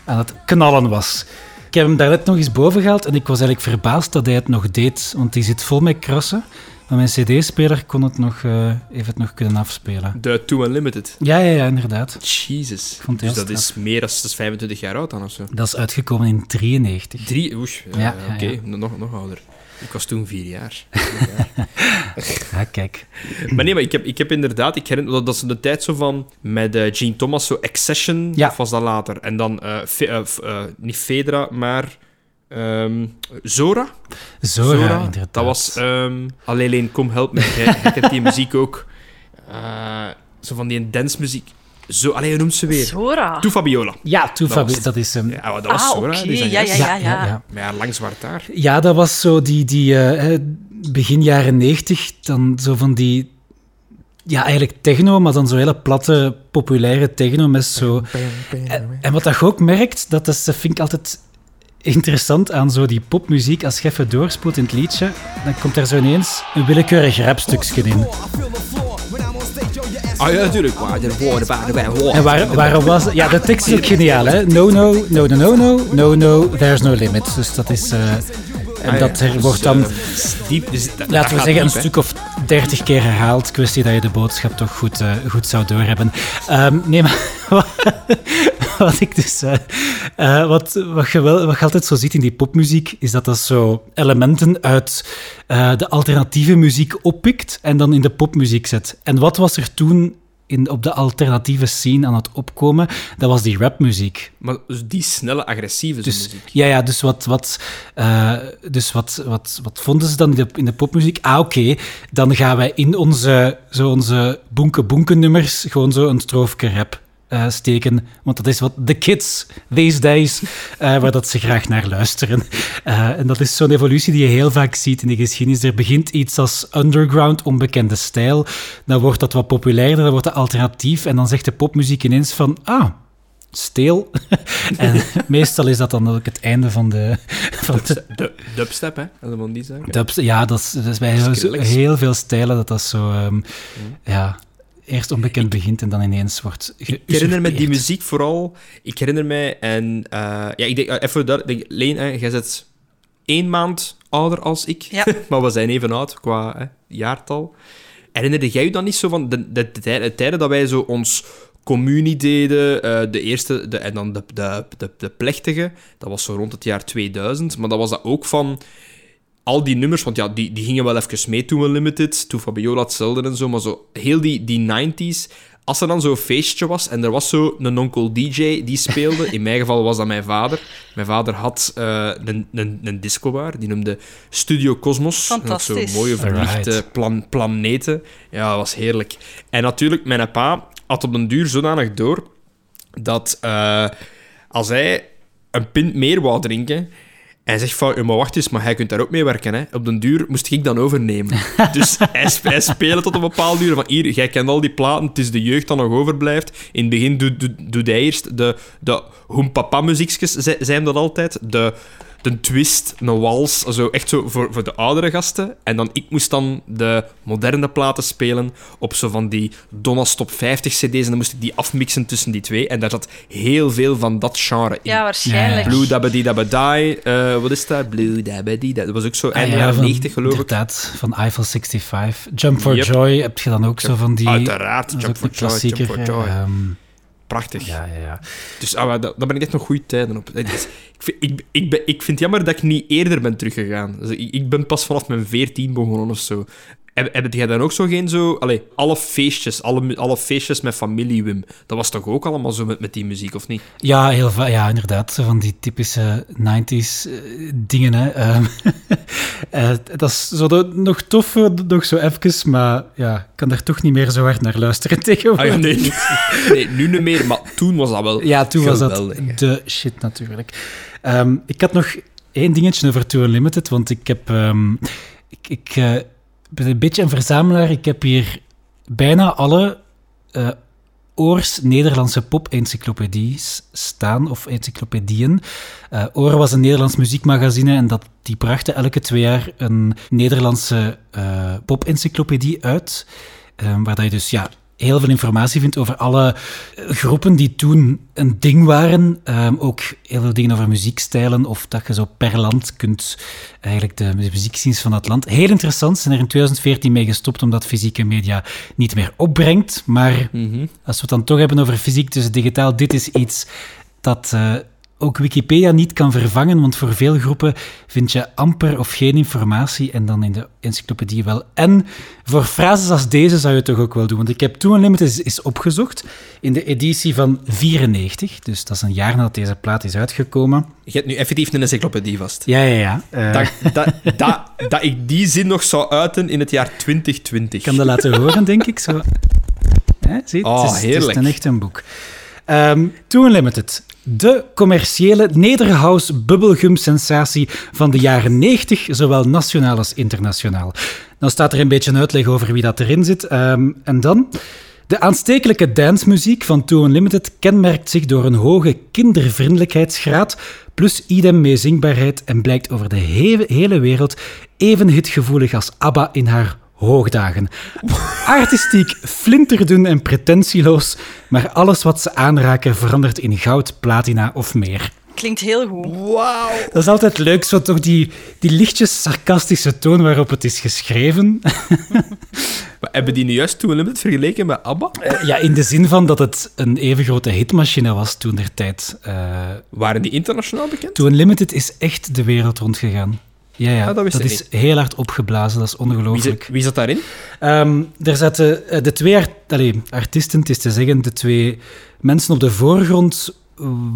aan het knallen was. Ik heb hem daarnet nog eens boven gehaald en ik was eigenlijk verbaasd dat hij het nog deed, want die zit vol met krassen. Maar mijn cd-speler kon het nog, eh, heeft het nog kunnen afspelen. De Too Unlimited. Ja, ja, ja, inderdaad. Jesus. Dus dat is meer dan dat is 25 jaar oud dan of zo. Dat is uitgekomen in 93. Drie, oeh, Ja, ja, oké, ja. nog, nog ouder. Ik was toen vier jaar. Ja, kijk. maar nee, maar ik heb, ik heb inderdaad, ik herinner dat, dat is de tijd zo van met eh, Gene Thomas, zo Accession, Ja. of was dat later? En dan, eh, Fe- eh, niet Fedra, maar ehm, Zora. Zora, inderdaad. Dat was um, Alleen Kom Help Me. Jij jij kent die muziek ook. Eh, zo van die dance muziek. Zo, alleen hoe noemt ze weer? Zora. Toe Fabiola. Ja, Too Dat Fabi- was- dat is hem. Ja, dat was Ah, Zora. zangeres. ja, ja, ja. Met haar lang zwart haar. Ja, dat was zo die, die eh, eh, begin jaren 90, dan zo van die, ja, eigenlijk techno, maar dan zo hele platte, populaire techno met zo... En, en wat dat je ook merkt, dat, is, dat vind ik altijd interessant aan zo die popmuziek, als je even doorspoelt in het liedje, dan komt er zo ineens een willekeurig rapstukje in. Ah ja, natuurlijk. Waar de woorden waren bij woorden. En waar, waarom was... Ja, de tekst is ook geniaal, hè. No, no, no, no, no, no, no, no, there's no limit. Dus dat is... eh, en Ah, ja. dat er Dus, wordt dan... eh, diep, dus laten we zeggen, een diep, stuk of dertig keer herhaald. Kwestie dat je de boodschap toch goed, uh, goed zou doorhebben. Um, nee, maar wat, ik dus... Uh, uh, wat, wat, je wel, wat je altijd zo ziet in die popmuziek, is dat dat zo elementen uit de alternatieve muziek oppikt en dan in de popmuziek zet. En wat was er toen in, op de alternatieve scene aan het opkomen, dat was die rapmuziek. Maar dus die snelle, agressieve dus, muziek? Ja, ja, dus wat, wat, uh, dus wat, wat, wat vonden ze dan in de, in de popmuziek? Ah, oké, dan gaan wij in onze, zo onze boenke-boenke-nummers gewoon zo een stroofje rap uh, steken. Want dat is wat de kids these days, uh, waar dat ze graag naar luisteren. Uh, en dat is zo'n evolutie die je heel vaak ziet in de geschiedenis. Er begint iets als underground, onbekende stijl. Dan wordt dat wat populairder, dan wordt het alternatief. En dan zegt de popmuziek ineens van... Ah, steel. en meestal is dat dan ook het einde van de... Van de, de dubstep, hè? Dat niet zeggen. Dubstep, ja, dat is, dat is bij heel, heel, veel stijlen dat dat zo... Um, mm. Ja, eerst onbekend begint en dan ineens wordt Ik herinner me die muziek vooral... Ik herinner mij en... Uh, ja, ik denk, even daar... Leen, hè, jij zit één maand ouder als ik. Ja. maar we zijn even oud qua hè, jaartal. Herinnerde jij je dan niet zo van de, de, de, tijden dat wij zo ons communie deden, uh, de eerste, de, en dan de, de, de, de plechtige, dat was zo rond het jaar 2000, maar dat was dat ook van al die nummers, want ja, die, die gingen wel even mee toen we Limited, toen Fabiola hetzelfde en zo, maar zo heel die, die 90s, als er dan zo'n feestje was en er was zo een onkel DJ die speelde, in mijn geval was dat mijn vader. Mijn vader had uh, een, een, een discobar, die noemde Studio Cosmos. Fantastisch. Zo'n mooie verlichte plan, planeten. Ja, dat was heerlijk. En natuurlijk, mijn pa had op een duur zodanig door dat uh, als hij een pint meer wou drinken, hij zegt van, maar wacht eens, maar hij kunt daar ook mee werken. Hè? Op den duur moest ik dan overnemen. dus hij, hij speelde tot een bepaald uur. Van hier, jij kent al die platen, het is de jeugd dat nog overblijft. In het begin doet doe, doe hij eerst de, de Hoempapa-muziekjes, zijn dat altijd. De, een twist, een wals, zo echt zo voor, voor de oudere gasten. En dan, ik moest dan de moderne platen spelen op zo van die Donna Stop 50 cd's. En dan moest ik die afmixen tussen die twee. En daar zat heel veel van dat genre in. Ja, waarschijnlijk. Blue Dabba Dabba Die, uh, wat is dat? Blue Dabba Dat was ook zo eind ah, jaren 90 geloof ik. Inderdaad, van Eiffel 65. Jump for Joy heb je dan ook zo van die... Uiteraard, Jump for Joy, Jump for Joy. Um, Prachtig. Ja, ja, ja. Dus ah, daar, daar ben ik echt nog goede tijden op. Ik vind, ik, ik, ben, ik vind het jammer dat ik niet eerder ben teruggegaan. Dus ik, ik ben pas vanaf mijn veertien begonnen of zo. Heb, heb jij dan ook zo geen zo... Allee, alle feestjes, alle, alle feestjes met familie, Wim. Dat was toch ook allemaal zo met, met die muziek, of niet? Ja, heel ja inderdaad. Zo van die typische 90s uh, dingen, hè. Um, uh, dat is zo de, nog tof, nog zo even, maar ja, ik kan daar toch niet meer zo hard naar luisteren tegenwoordig. Ah, ja, nee, nee, nu niet meer, maar toen was dat wel Ja, toen geweldig. was dat de shit, natuurlijk. Um, ik had nog één dingetje over Too Unlimited, want ik heb... Um, ik... ik uh, ben een beetje een verzamelaar. Ik heb hier bijna alle uh, Oors Nederlandse pop-encyclopedies staan, of encyclopedieën. Uh, Oor was een Nederlands muziekmagazine en dat, die brachten elke twee jaar een Nederlandse uh, pop-encyclopedie uit. Um, waar dat je dus ja, heel veel informatie vindt over alle eh, groepen die toen een ding waren. Um, ook heel veel dingen over muziekstijlen of dat je zo per land kunt eigenlijk de muziekscenes van dat land. Heel interessant. Zijn er in 2014 mee gestopt omdat fysieke media niet meer opbrengt. Maar mm -hmm. als we het dan toch hebben over fysiek tussen digitaal, dit is iets dat... Uh, ook Wikipedia niet kan vervangen, want voor veel groepen vind je amper of geen informatie en dan in de encyclopedie wel. En voor frases als deze zou je het toch ook wel doen, want ik heb toen Unlimited is, is opgezocht in de editie van 94, dus dat is een jaar nadat deze plaat is uitgekomen. Je hebt nu effectief een encyclopedie vast. Ja, ja, ja. Uh... Dat, dat, dat, dat ik die zin nog zou uiten in het jaar 2020. Ik kan dat laten horen, denk ik. Zo. Hè, zie, oh, het, is, heerlijk. het is een echt een boek. Um, Too Unlimited. De commerciële nederhouse bubblegum-sensatie van de jaren 90, zowel nationaal als internationaal. Dan staat er een beetje een uitleg over wie dat erin zit. Um, en dan... De aanstekelijke dancemuziek van Too Unlimited kenmerkt zich door een hoge kindervriendelijkheidsgraad plus idem meezingbaarheid en blijkt over de hele wereld even hitgevoelig als ABBA in haar hoogdagen. Artistiek, flinterdun en pretentieloos, maar alles wat ze aanraken verandert in goud, platina of meer. Klinkt heel goed. Wauw. Dat is altijd leuk, zo toch die, die lichtjes sarcastische toon waarop het is geschreven. Maar hebben die nu juist Too Unlimited vergeleken met ABBA? Eh, ja, in de zin van dat het een even grote hitmachine was toen der tijd. Eh Waren die internationaal bekend? To Unlimited is echt de wereld rondgegaan. Ja, ja. Ah, dat wist ik is heel hard opgeblazen, dat is ongelooflijk. wie zat daarin? Ehm, er zaten eh, de twee art allee, artiesten, het is te zeggen, de twee mensen op de voorgrond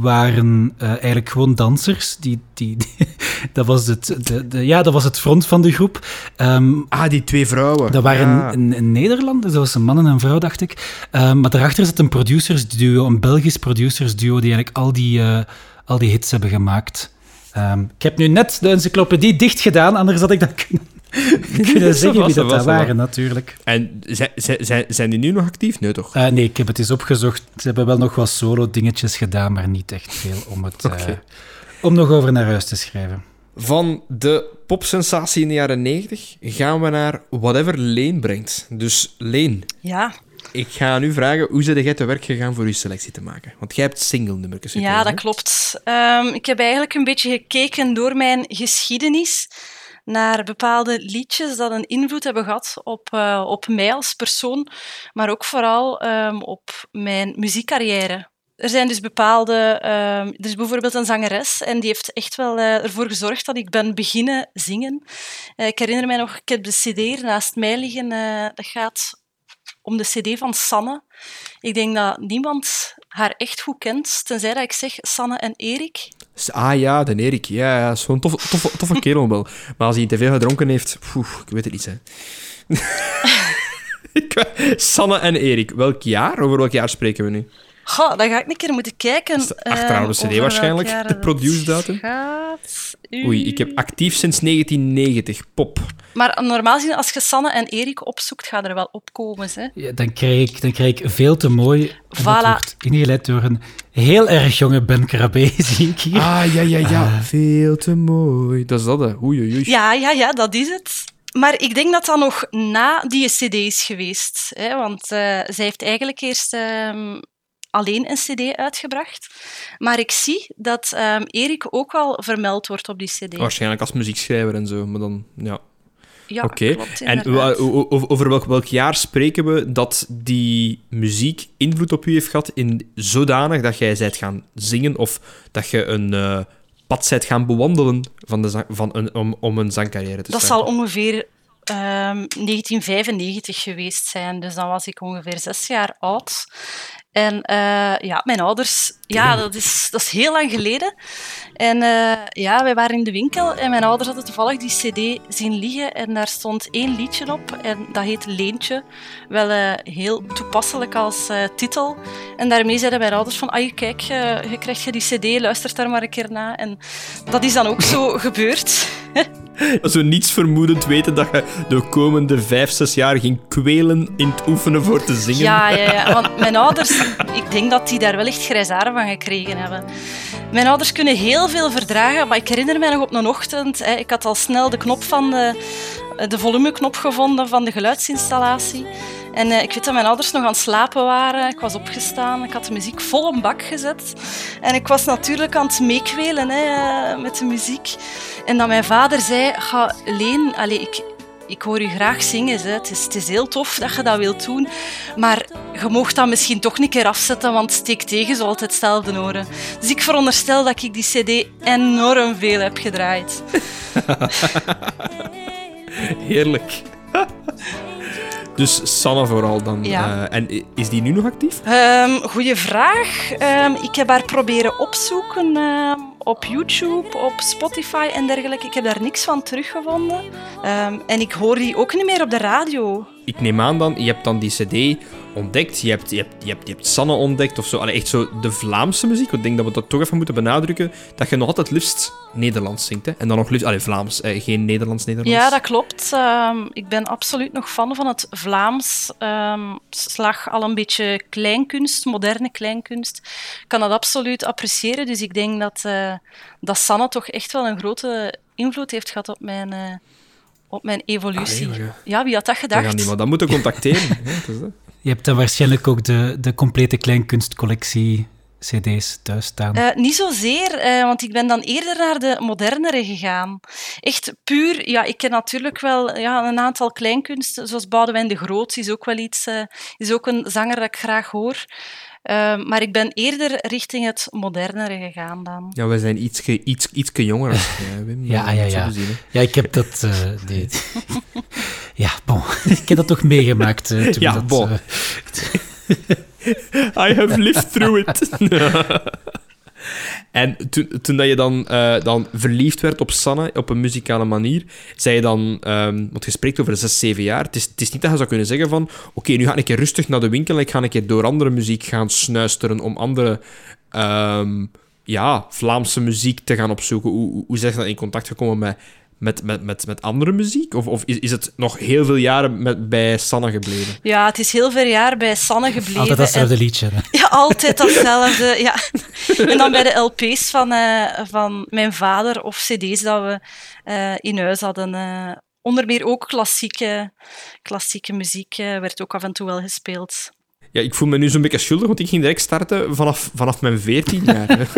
waren eh, eigenlijk gewoon dansers. Die, die, die- dat, was het, de, de, ja, dat was het front van de groep. Ehm, Ah, die twee vrouwen. dat waren Ja. in, in Nederland, dus dat was een man en een vrouw, dacht ik. Ehm, maar daarachter zat een producersduo, een Belgisch producersduo, die eigenlijk al die, eh, al die hits hebben gemaakt. Ehm, ik heb nu net de encyclopedie dicht gedaan, anders had ik dat kunnen, kunnen zeggen wie dat daar waren, natuurlijk. En zijn, zijn, zijn die nu nog actief? Nee, toch? Eh, nee, ik heb het eens opgezocht. Ze hebben wel nog wat solo-dingetjes gedaan, maar niet echt veel om, het, eh, om nog over naar huis te schrijven. Van de popsensatie in de jaren 90 gaan we naar whatever Leen brengt. Dus Leen, Ja, ik ga nu vragen, hoe zit jij te werk gegaan voor je selectie te maken? Want jij hebt single-nummertjes ja gekozen, dat hè? klopt. Ehm, ik heb eigenlijk een beetje gekeken door mijn geschiedenis naar bepaalde liedjes dat een invloed hebben gehad op, eh, op mij als persoon, maar ook vooral ehm, op mijn muziekcarrière. Er zijn dus bepaalde... ehm, er is bijvoorbeeld een zangeres en die heeft echt wel eh, ervoor gezorgd dat ik ben beginnen zingen. Eh, ik herinner mij nog, ik heb de cd naast mij liggen. dat gaat om de cd van Sanne. Ik denk dat niemand haar echt goed kent, tenzij dat ik zeg Sanne en Erik. Ah ja, de Erik. Ja, ja, is gewoon een toffe, kerel wel. Maar als hij te veel gedronken heeft, ik weet het niet, hè. Sanne en Erik, welk jaar? Over welk jaar spreken we nu? Goh, dan ga ik een keer moeten kijken. Is de ehm, CD waarschijnlijk, de dat produce datum? gaat. Oei, ik heb actief sinds 1990, pop. Maar normaal gezien, als je Sanne en Erik opzoekt, gaat er wel opkomen. Hè? Ja, dan, krijg ik, dan krijg ik veel te mooi. En dat Voilà. wordt ingeleid door een heel erg jonge Ben Krabbe, zie ik hier. Ah, ja, ja, ja. Veel te mooi. Dat is dat, hè. Oei, oei, oei. Ja, ja, ja, dat is het. Maar ik denk dat dat nog na die cd is geweest. Hè? Want eh, zij heeft eigenlijk eerst ehm, alleen een cd uitgebracht. Maar ik zie dat ehm, Erik ook al vermeld wordt op die cd. Waarschijnlijk als muziekschrijver en zo, maar dan, ja. Ja, Oké. En over welk, welk jaar spreken we dat die muziek invloed op u heeft gehad in zodanig dat jij zijt gaan zingen of dat je een eh, pad zijt gaan bewandelen van de zang- van een, om, om een zangcarrière te Dat starten? zal ongeveer ehm, 1995 geweest zijn. Dus dan was ik ongeveer zes jaar oud. En eh, ja, mijn ouders... Ja, dat is, dat is heel lang geleden. En eh, ja, wij waren in de winkel en mijn ouders hadden toevallig die cd zien liggen. En daar stond één liedje op en dat heet Leentje. Wel eh, heel toepasselijk als titel. En daarmee zeiden mijn ouders van... Ah, kijk, je krijgt je die cd, luister daar maar een keer na. En dat is dan ook zo gebeurd. Zo niets vermoedend weten dat je de komende vijf, zes jaar ging kwelen in het oefenen voor te zingen. Ja, ja, ja, want mijn ouders, ik denk dat die daar wel echt grijzaren van gekregen hebben. Mijn ouders kunnen heel veel verdragen, maar ik herinner mij nog op een ochtend, hè, ik had al snel de knop van de, de volumeknop gevonden van de geluidsinstallatie. En eh, ik weet dat mijn ouders nog aan het slapen waren. Ik was opgestaan, ik had de muziek vol een bak gezet. En ik was natuurlijk aan het meekwelen hè, eh, met de muziek. En dat mijn vader zei, ga Leen, allez, ik, ik hoor u graag zingen. Hè. Het, is, het is heel tof dat je dat wilt doen. Maar je mocht dat misschien toch een keer afzetten, want steek tegen zo altijd hetzelfde horen. Dus ik veronderstel dat ik die cd enorm veel heb gedraaid. Heerlijk. dus Sanne vooral dan. Ja. Eh, en is die nu nog actief? Ehm goeie vraag. Ehm, ik heb haar proberen opzoeken ehm, op YouTube, op Spotify en dergelijke. Ik heb daar niks van teruggevonden. En ik hoor die ook niet meer op de radio. Ik neem aan dan, je hebt dan die cd ontdekt, je hebt, je hebt, je hebt, Sanne ontdekt of zo. Allee, echt zo de Vlaamse muziek. Ik denk dat we dat toch even moeten benadrukken. Dat je nog altijd liefst Nederlands zingt. Hè? En dan nog liefst... Allee, Vlaams. eh, geen Nederlands-Nederlands. Ja, dat klopt. Ehm, ik ben absoluut nog fan van het Vlaams. Ehm slag al een beetje kleinkunst, moderne kleinkunst. Ik kan dat absoluut appreciëren. Dus ik denk dat, eh, dat Sanne toch echt wel een grote invloed heeft gehad op mijn, eh, op mijn evolutie. Allee, maar ja, wie had dat gedacht? die maar dat moeten contacteren. hè, dat. Je hebt dan waarschijnlijk ook de, de complete kleinkunstcollectie cd's thuis staan? Uh, niet zozeer, uh, want ik ben dan eerder naar de modernere gegaan. Echt puur, ja, ik ken natuurlijk wel ja, een aantal kleinkunsten, zoals Boudewijn de Groot, is ook wel iets, uh, is ook een zanger dat ik graag hoor. Uh, maar ik ben eerder richting het modernere gegaan dan. Ja, wij zijn iets, iets, iets jonger als jij, Wim. Ja, ja, ja. Ja, ik heb dat... Uh, die... ja, bon. ik heb dat toch meegemaakt. Uh, toen ja, dat, bon. I have lived through it. En toen, toen dat je dan, uh, dan verliefd werd op Sanne op een muzikale manier, zei je dan, um, want je spreekt over zes, zeven jaar, het is, het is niet dat je zou kunnen zeggen van, oké, nu ga ik rustig naar de winkel en ik ga een keer door andere muziek gaan snuisteren om andere um, ja, Vlaamse muziek te gaan opzoeken. Hoe, hoe, hoe in contact gekomen met, met, met, met, met andere muziek? Of, of is, is het nog heel veel jaren met, bij Sanne gebleven? Ja, het is heel veel jaar bij Sanne gebleven. Altijd datzelfde liedje. Hè? Ja, altijd datzelfde. ja. En dan bij de LP's van, uh, van mijn vader of CD's dat we uh, in huis hadden. Uh, onder meer ook klassieke, klassieke muziek werd ook af en toe wel gespeeld. Ja, ik voel me nu zo'n beetje schuldig, want ik ging direct starten vanaf, vanaf mijn 14 jaar.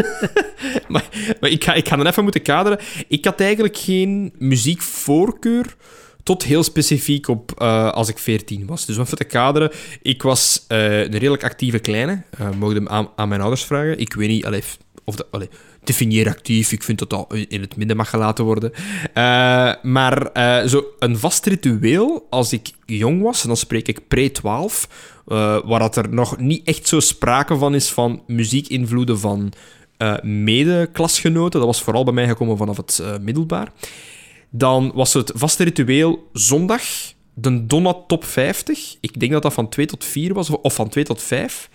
maar, maar ik, ga, ik ga dan even moeten kaderen. Ik had eigenlijk geen muziekvoorkeur tot heel specifiek op uh, als ik 14 was. Dus om even te kaderen, ik was uh, een redelijk actieve kleine. Uh, mocht hem aan, aan, mijn ouders vragen. Ik weet niet, allee, of dat, allee, definieer actief. Ik vind dat dat in het midden mag gelaten worden. Uh, maar uh, zo een vast ritueel als ik jong was, en dan spreek ik pre-12, uh, waar dat er nog niet echt zo sprake van is van muziekinvloeden van mede-klasgenoten. Dat was vooral bij mij gekomen vanaf het middelbaar. Dan was het vaste ritueel zondag, de Donna Top 50. Ik denk dat dat van 2 tot 4 was, of van 2 tot 5.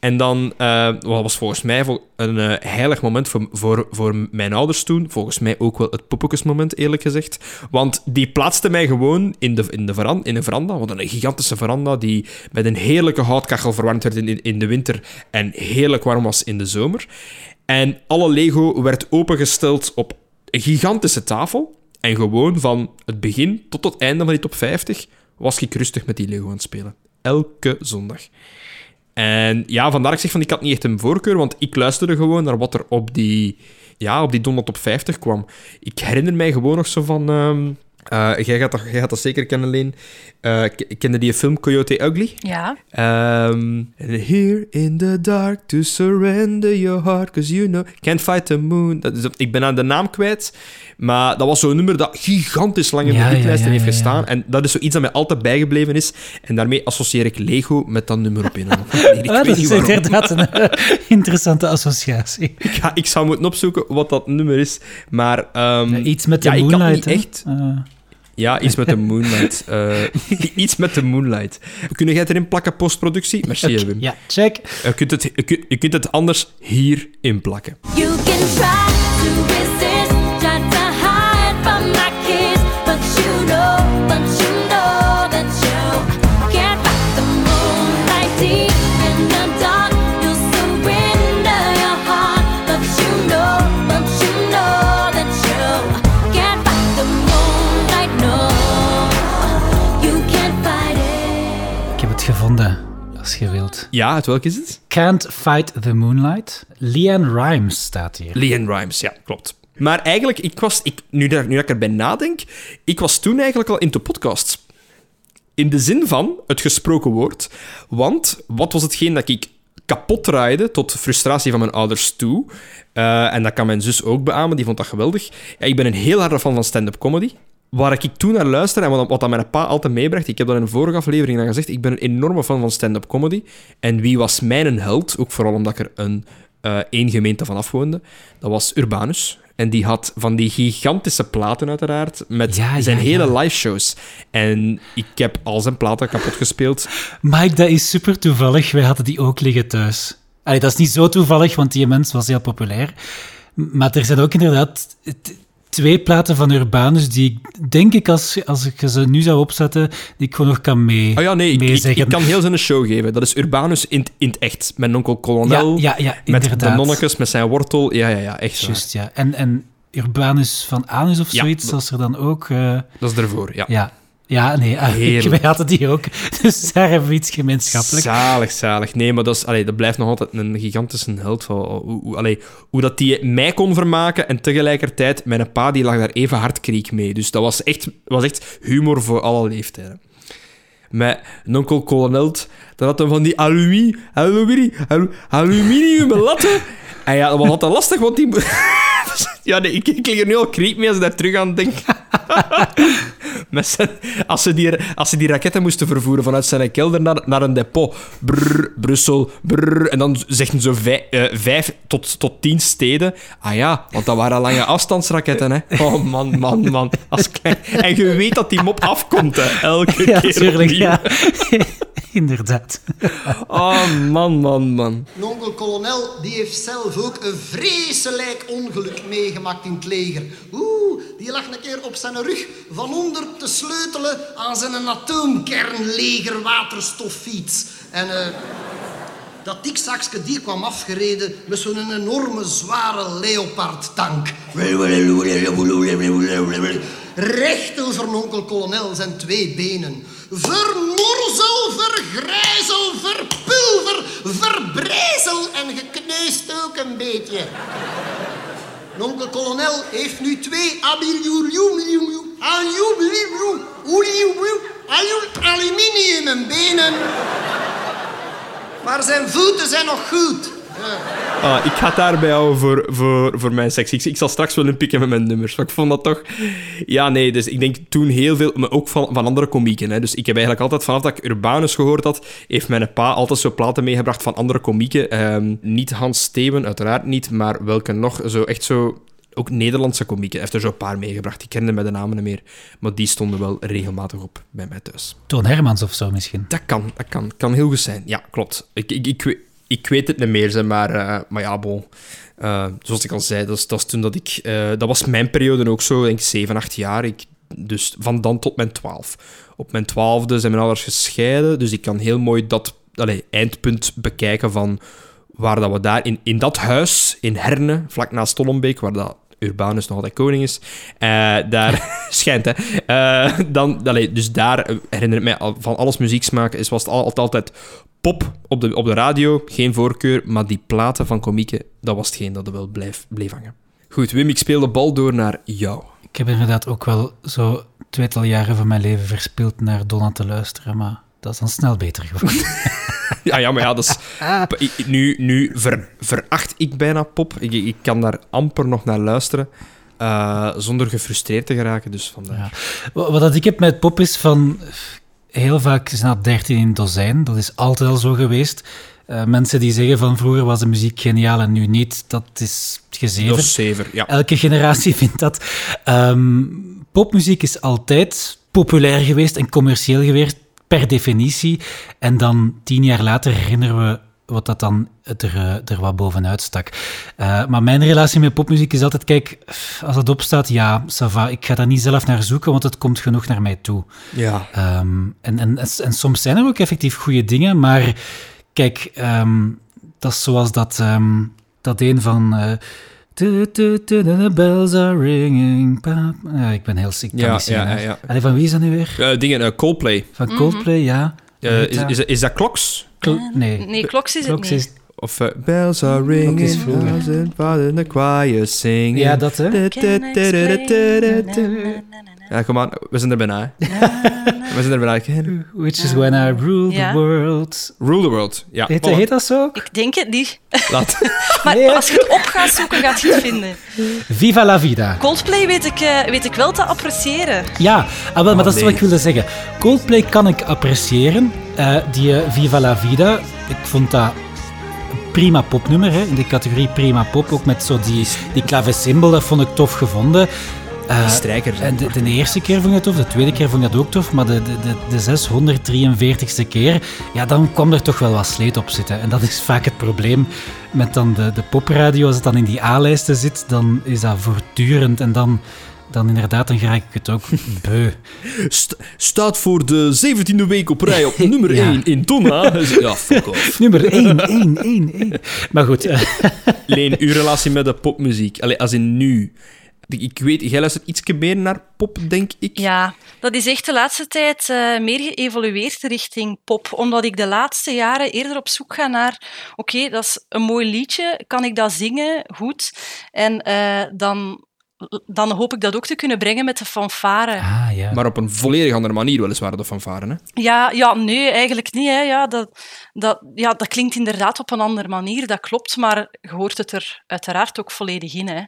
En dan uh, was volgens mij een uh, heilig moment voor, voor, voor mijn ouders toen. Volgens mij ook wel het poppetjesmoment, eerlijk gezegd. Want die plaatste mij gewoon in, de, in, de veranda, in een veranda. Want een gigantische veranda die met een heerlijke houtkachel verwarmd werd in, in de winter en heerlijk warm was in de zomer. En alle Lego werd opengesteld op een gigantische tafel. En gewoon van het begin tot het einde van die top 50 was ik rustig met die Lego aan het spelen. Elke zondag. En ja, vandaar ik zeg van ik had niet echt een voorkeur, want ik luisterde gewoon naar wat er op die, ja, op die op 50 kwam. Ik herinner mij gewoon nog zo van. Um, uh, jij, gaat dat, jij gaat dat zeker kennen, Leen. Uh, kende die film Coyote Ugly? Ja. Um, and here in the dark to surrender your heart, cause you know, can't fight the moon. Dat is, ik ben aan de naam kwijt, maar dat was zo'n nummer dat gigantisch lang in de hitlijsten ja, ja, heeft gestaan. En dat is zoiets dat mij altijd bijgebleven is. En daarmee associeer ik Lego met dat nummer op in. nee, dat is inderdaad een interessante associatie. Ik, ga, ik zou moeten opzoeken wat dat nummer is, maar... Um, iets met de Moonlight, ik echt... Ja, iets met de Moonlight. Uh, iets met de Moonlight. Kunnen jij het erin plakken, postproductie? Merci, okay, Wim. Ja, check. Je kunt, het, je, kunt, je kunt het anders hier inplakken. You can try Ja, het welk is het? Can't Fight the Moonlight. Leanne Rimes staat hier. Leanne Rimes, ja, klopt. Maar eigenlijk, ik was, ik, nu, dat, nu dat ik erbij nadenk, ik was toen eigenlijk al into podcasts. In de zin van het gesproken woord. Want wat was hetgeen dat ik kapot draaide, tot frustratie van mijn ouders toe. Uh, en dat kan mijn zus ook beamen, die vond dat geweldig. Ja, ik ben een heel harde fan van stand-up comedy. Waar ik toen naar luister en wat, wat dat mijn pa altijd meebracht, ik heb dat in een vorige aflevering dan gezegd, ik ben een enorme fan van stand-up comedy. En wie was mijn held? Ook vooral omdat ik er een uh, één gemeente van afwoonde. Dat was Urbanus. En die had van die gigantische platen, uiteraard, met ja, zijn ja, hele ja. live shows. En ik heb al zijn platen kapot gespeeld. Mike, dat is super toevallig. Wij hadden die ook liggen thuis. Allee, dat is niet zo toevallig, want die mens was heel populair. Maar er zijn ook inderdaad twee platen van Urbanus die ik, denk ik, als, als ik ze nu zou opzetten, die ik gewoon nog kan mee Oh ja, nee, ik, ik, meezeggen. ik kan heel zijn show geven. Dat is Urbanus in, in het echt. Met onkel Colonel, Ja, ja, ja, met de nonnekes, met zijn wortel. Ja, ja, ja, echt. Juist, ja. En, en Urbanus van Anus of Ja, zoiets, dat- was er dan ook... eh, Dat is ervoor, ja. ja, Ja, nee, ah, Heerlijk. wij hadden die ook. Dus daar hebben we iets gemeenschappelijk. Zalig, zalig. Nee, maar dat, is, allee, dat blijft nog altijd een gigantische held. Van, hoe, hoe, allee, hoe dat die mij kon vermaken en tegelijkertijd mijn pa die lag daar even hard kriek mee. Dus dat was echt, was echt humor voor alle leeftijden. Met een onkel kolonel, dat had hem van die aluminium, aluminium, alu- aluminium latten. En ja, dat was altijd lastig, want die... ja, nee, ik, ik lig er nu al kriek mee als ik daar terug aan denk. Met zijn, als, ze die, als ze die raketten moesten vervoeren vanuit zijn kelder naar, naar een depot. Brrr, Brussel, brrr, en dan zeggen ze vijf, eh, vijf tot, tot tien steden. Ah ja, want dat waren lange afstandsraketten, hè. Oh man, man, man. Als klein. En je weet dat die mop afkomt, hè. Elke Ja, keer natuurlijk, opnieuw. ja. Inderdaad. Oh man, man, man. Een onkel kolonel die heeft zelf ook een vreselijk ongeluk meegemaakt in het leger. Oeh, die lag een keer op zijn rug van onder te sleutelen aan zijn atoomkernlegerwaterstoffiets. En eh, dat dikzakske die kwam afgereden met zo'n enorme zware leopardtank. Recht over onkel kolonel zijn twee benen. Vermorzel, vergrijzel, verpulver, verbrijzel en gekneusd ook een beetje. Onkel kolonel heeft nu twee aluminium benen. Maar zijn voeten zijn nog goed. Ah, ik ga het daarbij houden voor, voor, voor mijn seks. Ik, ik zal straks wel inpikken met mijn nummers. Maar ik vond dat toch... Ja, nee, dus ik denk toen heel veel... Maar ook van, van andere komieken. Hè. Dus ik heb eigenlijk altijd, vanaf dat ik Urbanus gehoord had, heeft mijn pa altijd zo platen meegebracht van andere komieken. Ehm, niet Hans Steven, uiteraard niet, maar welke nog? Zo echt zo... Ook Nederlandse komieken. Hij heeft er zo een paar meegebracht. Ik kende mij de namen niet meer. Maar die stonden wel regelmatig op bij mij thuis. Toon Hermans of zo misschien. Dat kan, dat kan. Kan heel goed zijn. Ja, klopt. Ik, ik, ik, ik weet het niet meer, zeg, maar, eh, maar ja, bon. Eh, zoals ik al zei, dat, dat, toen dat ik... eh, dat was mijn periode ook zo, denk ik, 7, 8 jaar. Ik, dus van dan tot mijn 12. Op mijn twaalfde zijn mijn ouders gescheiden, dus ik kan heel mooi dat allee, eindpunt bekijken van waar dat we daar... In, in dat huis, in Herne, vlak naast Tollenbeek, waar dat Urbanus nog altijd koning is. eh, daar schijnt, hè. Eh, dan, allee, dus daar eh, herinner ik mij al- van alles muziek smaken. Is, was het al- altijd, altijd pop op de, op de radio, geen voorkeur. Maar die platen van komieken, dat was hetgeen dat er wel bleef, bleef hangen. Goed, Wim, ik speel de bal door naar jou. Ik heb inderdaad ook wel zo tweetal jaren van mijn leven verspild naar Donna te luisteren, maar dat is dan snel beter geworden. Ja, ja, maar ja, dat is... ik- nu nu ver- veracht ik bijna pop. Ik, ik kan daar amper nog naar luisteren. eh, zonder gefrustreerd te geraken, dus vandaar. Ja. Wat dat ik heb met pop is van... Heel vaak zijn dat 13 in een dozijn. Dat is altijd al zo geweest. Eh, mensen die zeggen van vroeger was de muziek geniaal en nu niet, dat is gezeven. Dat is zever, ja. Elke generatie vindt dat. Ehm, popmuziek is altijd populair geweest en commercieel geweest, per definitie. En dan tien jaar later herinneren we wat dat dan er, eh, er wat bovenuit stak. Eh, maar mijn relatie met popmuziek is altijd, kijk, als het opstaat, ja, ça va. Ik ga daar niet zelf naar zoeken, want het komt genoeg naar mij toe. Ja. Ehm, en, en, en soms zijn er ook effectief goede dingen, maar kijk, ehm, dat is zoals dat, ehm, dat een van... eh, the bells are ringing. pa- Ja, ik ben heel ziek. Ja, ja, ja, ja. Allee, van wie is dat nu weer? Eh, dingen, eh, Coldplay. Van Coldplay, ja. Eh, Weet is, dat? is, is dat Kloks? Cl- nee. Nee, kloks is het Kloks niet. is... Of eh, Bells are ringing, is vroeger. bells and father the choir singing. Ja, dat, hè. Ja, kom aan, we zijn er bijna. hè. we zijn er bijna. Which is when I rule Ja. the world. Rule the world. Ja, Heet, voilà. heet dat zo? Ik denk het niet. Laat. Maar Nee, hè? als je het op gaat zoeken, gaat je het vinden. Viva la vida. Coldplay weet ik, eh, weet ik wel te appreciëren. Ja, ah, wel, maar dat is nee. wat ik wilde zeggen. Coldplay kan ik appreciëren. Eh, die eh, Viva la Vida, ik vond dat prima popnummer, hè, in de categorie prima pop. Ook met zo die, die klavecimbal, dat vond ik tof gevonden. Die strijkers, hè. En de, de eerste keer vond ik het tof, de tweede keer vond ik dat ook tof, maar de, de, de, de 643ste keer, ja, dan kwam er toch wel wat sleet op zitten. En dat is vaak het probleem met dan de, de popradio. Als het dan in die A-lijsten zit, dan is dat voortdurend en dan... Dan inderdaad, dan ga ik het ook beu. St- staat voor de 17e week op rij op nummer Ja. 1 in Donna. Ja, fuck off. Nummer 1, 1, 1, 1. Maar goed, eh, Leen, uw relatie met de popmuziek. Allee, als in nu. Ik weet, jij luistert iets meer naar pop, denk ik. Ja, dat is echt de laatste tijd uh, meer geëvolueerd richting pop. Omdat ik de laatste jaren eerder op zoek ga naar... Oké, dat is een mooi liedje. Kan ik dat zingen? Goed. En uh, dan dan hoop ik dat ook te kunnen brengen met de fanfare. Ah, ja. Maar op een volledig andere manier, weliswaar, de fanfare. Hè? Ja, ja, nee, eigenlijk niet. Hè. Ja, dat, dat, ja, dat klinkt inderdaad op een andere manier, dat klopt, maar je hoort het er uiteraard ook volledig in. Hè.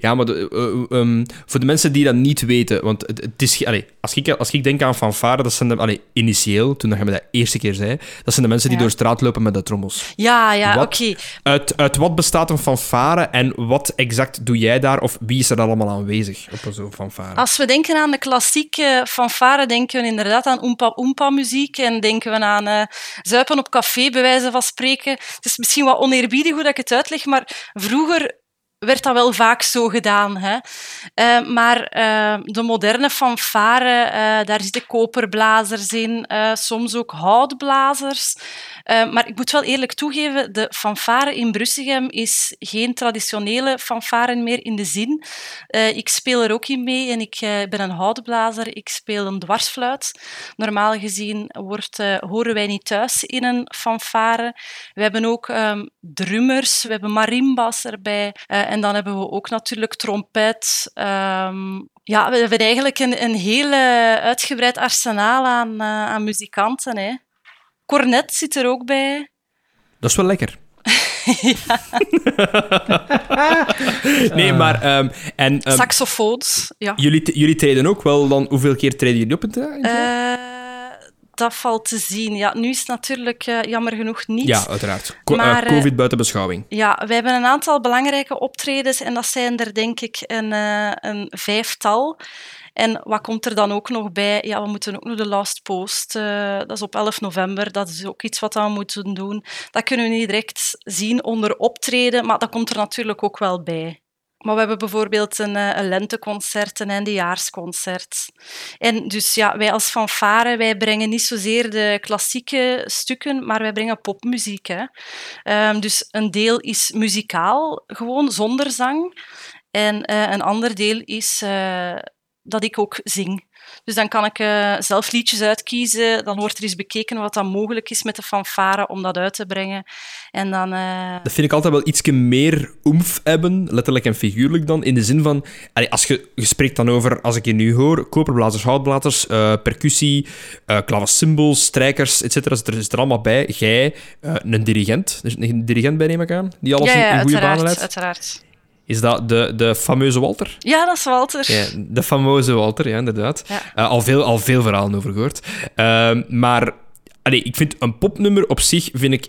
Ja, maar de, uh, um, voor de mensen die dat niet weten, want het, het is, allee, als, ik, als ik denk aan fanfare, dat zijn de, allee, initieel, toen je me dat eerste keer zei, dat zijn de mensen die door straat lopen met de trommels. Ja, ja, oké. Uit, uit wat bestaat een fanfare en wat exact doe jij daar, of wie is er allemaal aanwezig op zo'n fanfare? Als we denken aan de klassieke fanfare, denken we inderdaad aan oompa-oompa-muziek en denken we aan uh, zuipen op café, bij wijze van spreken. Het is misschien wat oneerbiedig hoe dat ik het uitleg, maar vroeger werd dat wel vaak zo gedaan. Hè? Uh, maar uh, de moderne fanfare, uh, daar zitten koperblazers in, soms ook houtblazers. maar ik moet wel eerlijk toegeven, de fanfare in Brussegem is geen traditionele fanfare meer in de zin. ik speel er ook in mee en ik ben een houtblazer, ik speel een dwarsfluit. Normaal gezien wordt, horen wij niet thuis in een fanfare. We hebben ook um, drummers, we hebben marimbas erbij en dan hebben we ook natuurlijk trompet. Um, ja, we hebben eigenlijk een, een heel uitgebreid arsenaal aan, uh, aan muzikanten. Hè. Cornet zit er ook bij. Dat is wel lekker. nee, maar... Um, en, um, Saxofoons, ja. Jullie, jullie treden ook wel dan... Hoeveel keer treden jullie op uh, dat valt te zien. Ja, nu is het natuurlijk uh, jammer genoeg niet. Ja, uiteraard. Co maar, uh, Covid buiten beschouwing. Ja, we hebben een aantal belangrijke optredens en dat zijn er denk ik een, uh, een vijftal. En wat komt er dan ook nog bij? Ja, we moeten ook nog de Last Post. Uh, dat is op 11 november. Dat is ook iets wat we moeten doen. Dat kunnen we niet direct zien onder optreden, maar dat komt er natuurlijk ook wel bij. Maar we hebben bijvoorbeeld een, eh, een lenteconcert, een eindejaarsconcert. En dus ja, wij als fanfare, wij brengen niet zozeer de klassieke stukken, maar wij brengen popmuziek. Hè. Um, dus een deel is muzikaal, gewoon zonder zang. En uh, een ander deel is uh, dat ik ook zing. Dus dan kan ik uh, zelf liedjes uitkiezen. Dan wordt er eens bekeken wat dan mogelijk is met de fanfare om dat uit te brengen. En dan, uh... Dat vind ik altijd wel iets meer oemf hebben, letterlijk en figuurlijk dan. In de zin van, als je, je spreekt dan over, als ik je nu hoor, koperblazers, houtblazers, uh, percussie, uh, strijkers, etc. Er is er allemaal bij. Jij, een dirigent. Dus een dirigent bij, neem ik aan, die alles ja, ja, in, in goede banen leidt. uiteraard. Is dat de, de fameuze Walter? Ja, dat is Walter. Ja, de fameuze Walter, ja, inderdaad. Ja. Uh, al, veel, al veel verhalen over gehoord. Uh, maar allee, ik vind een popnummer op zich, vind ik...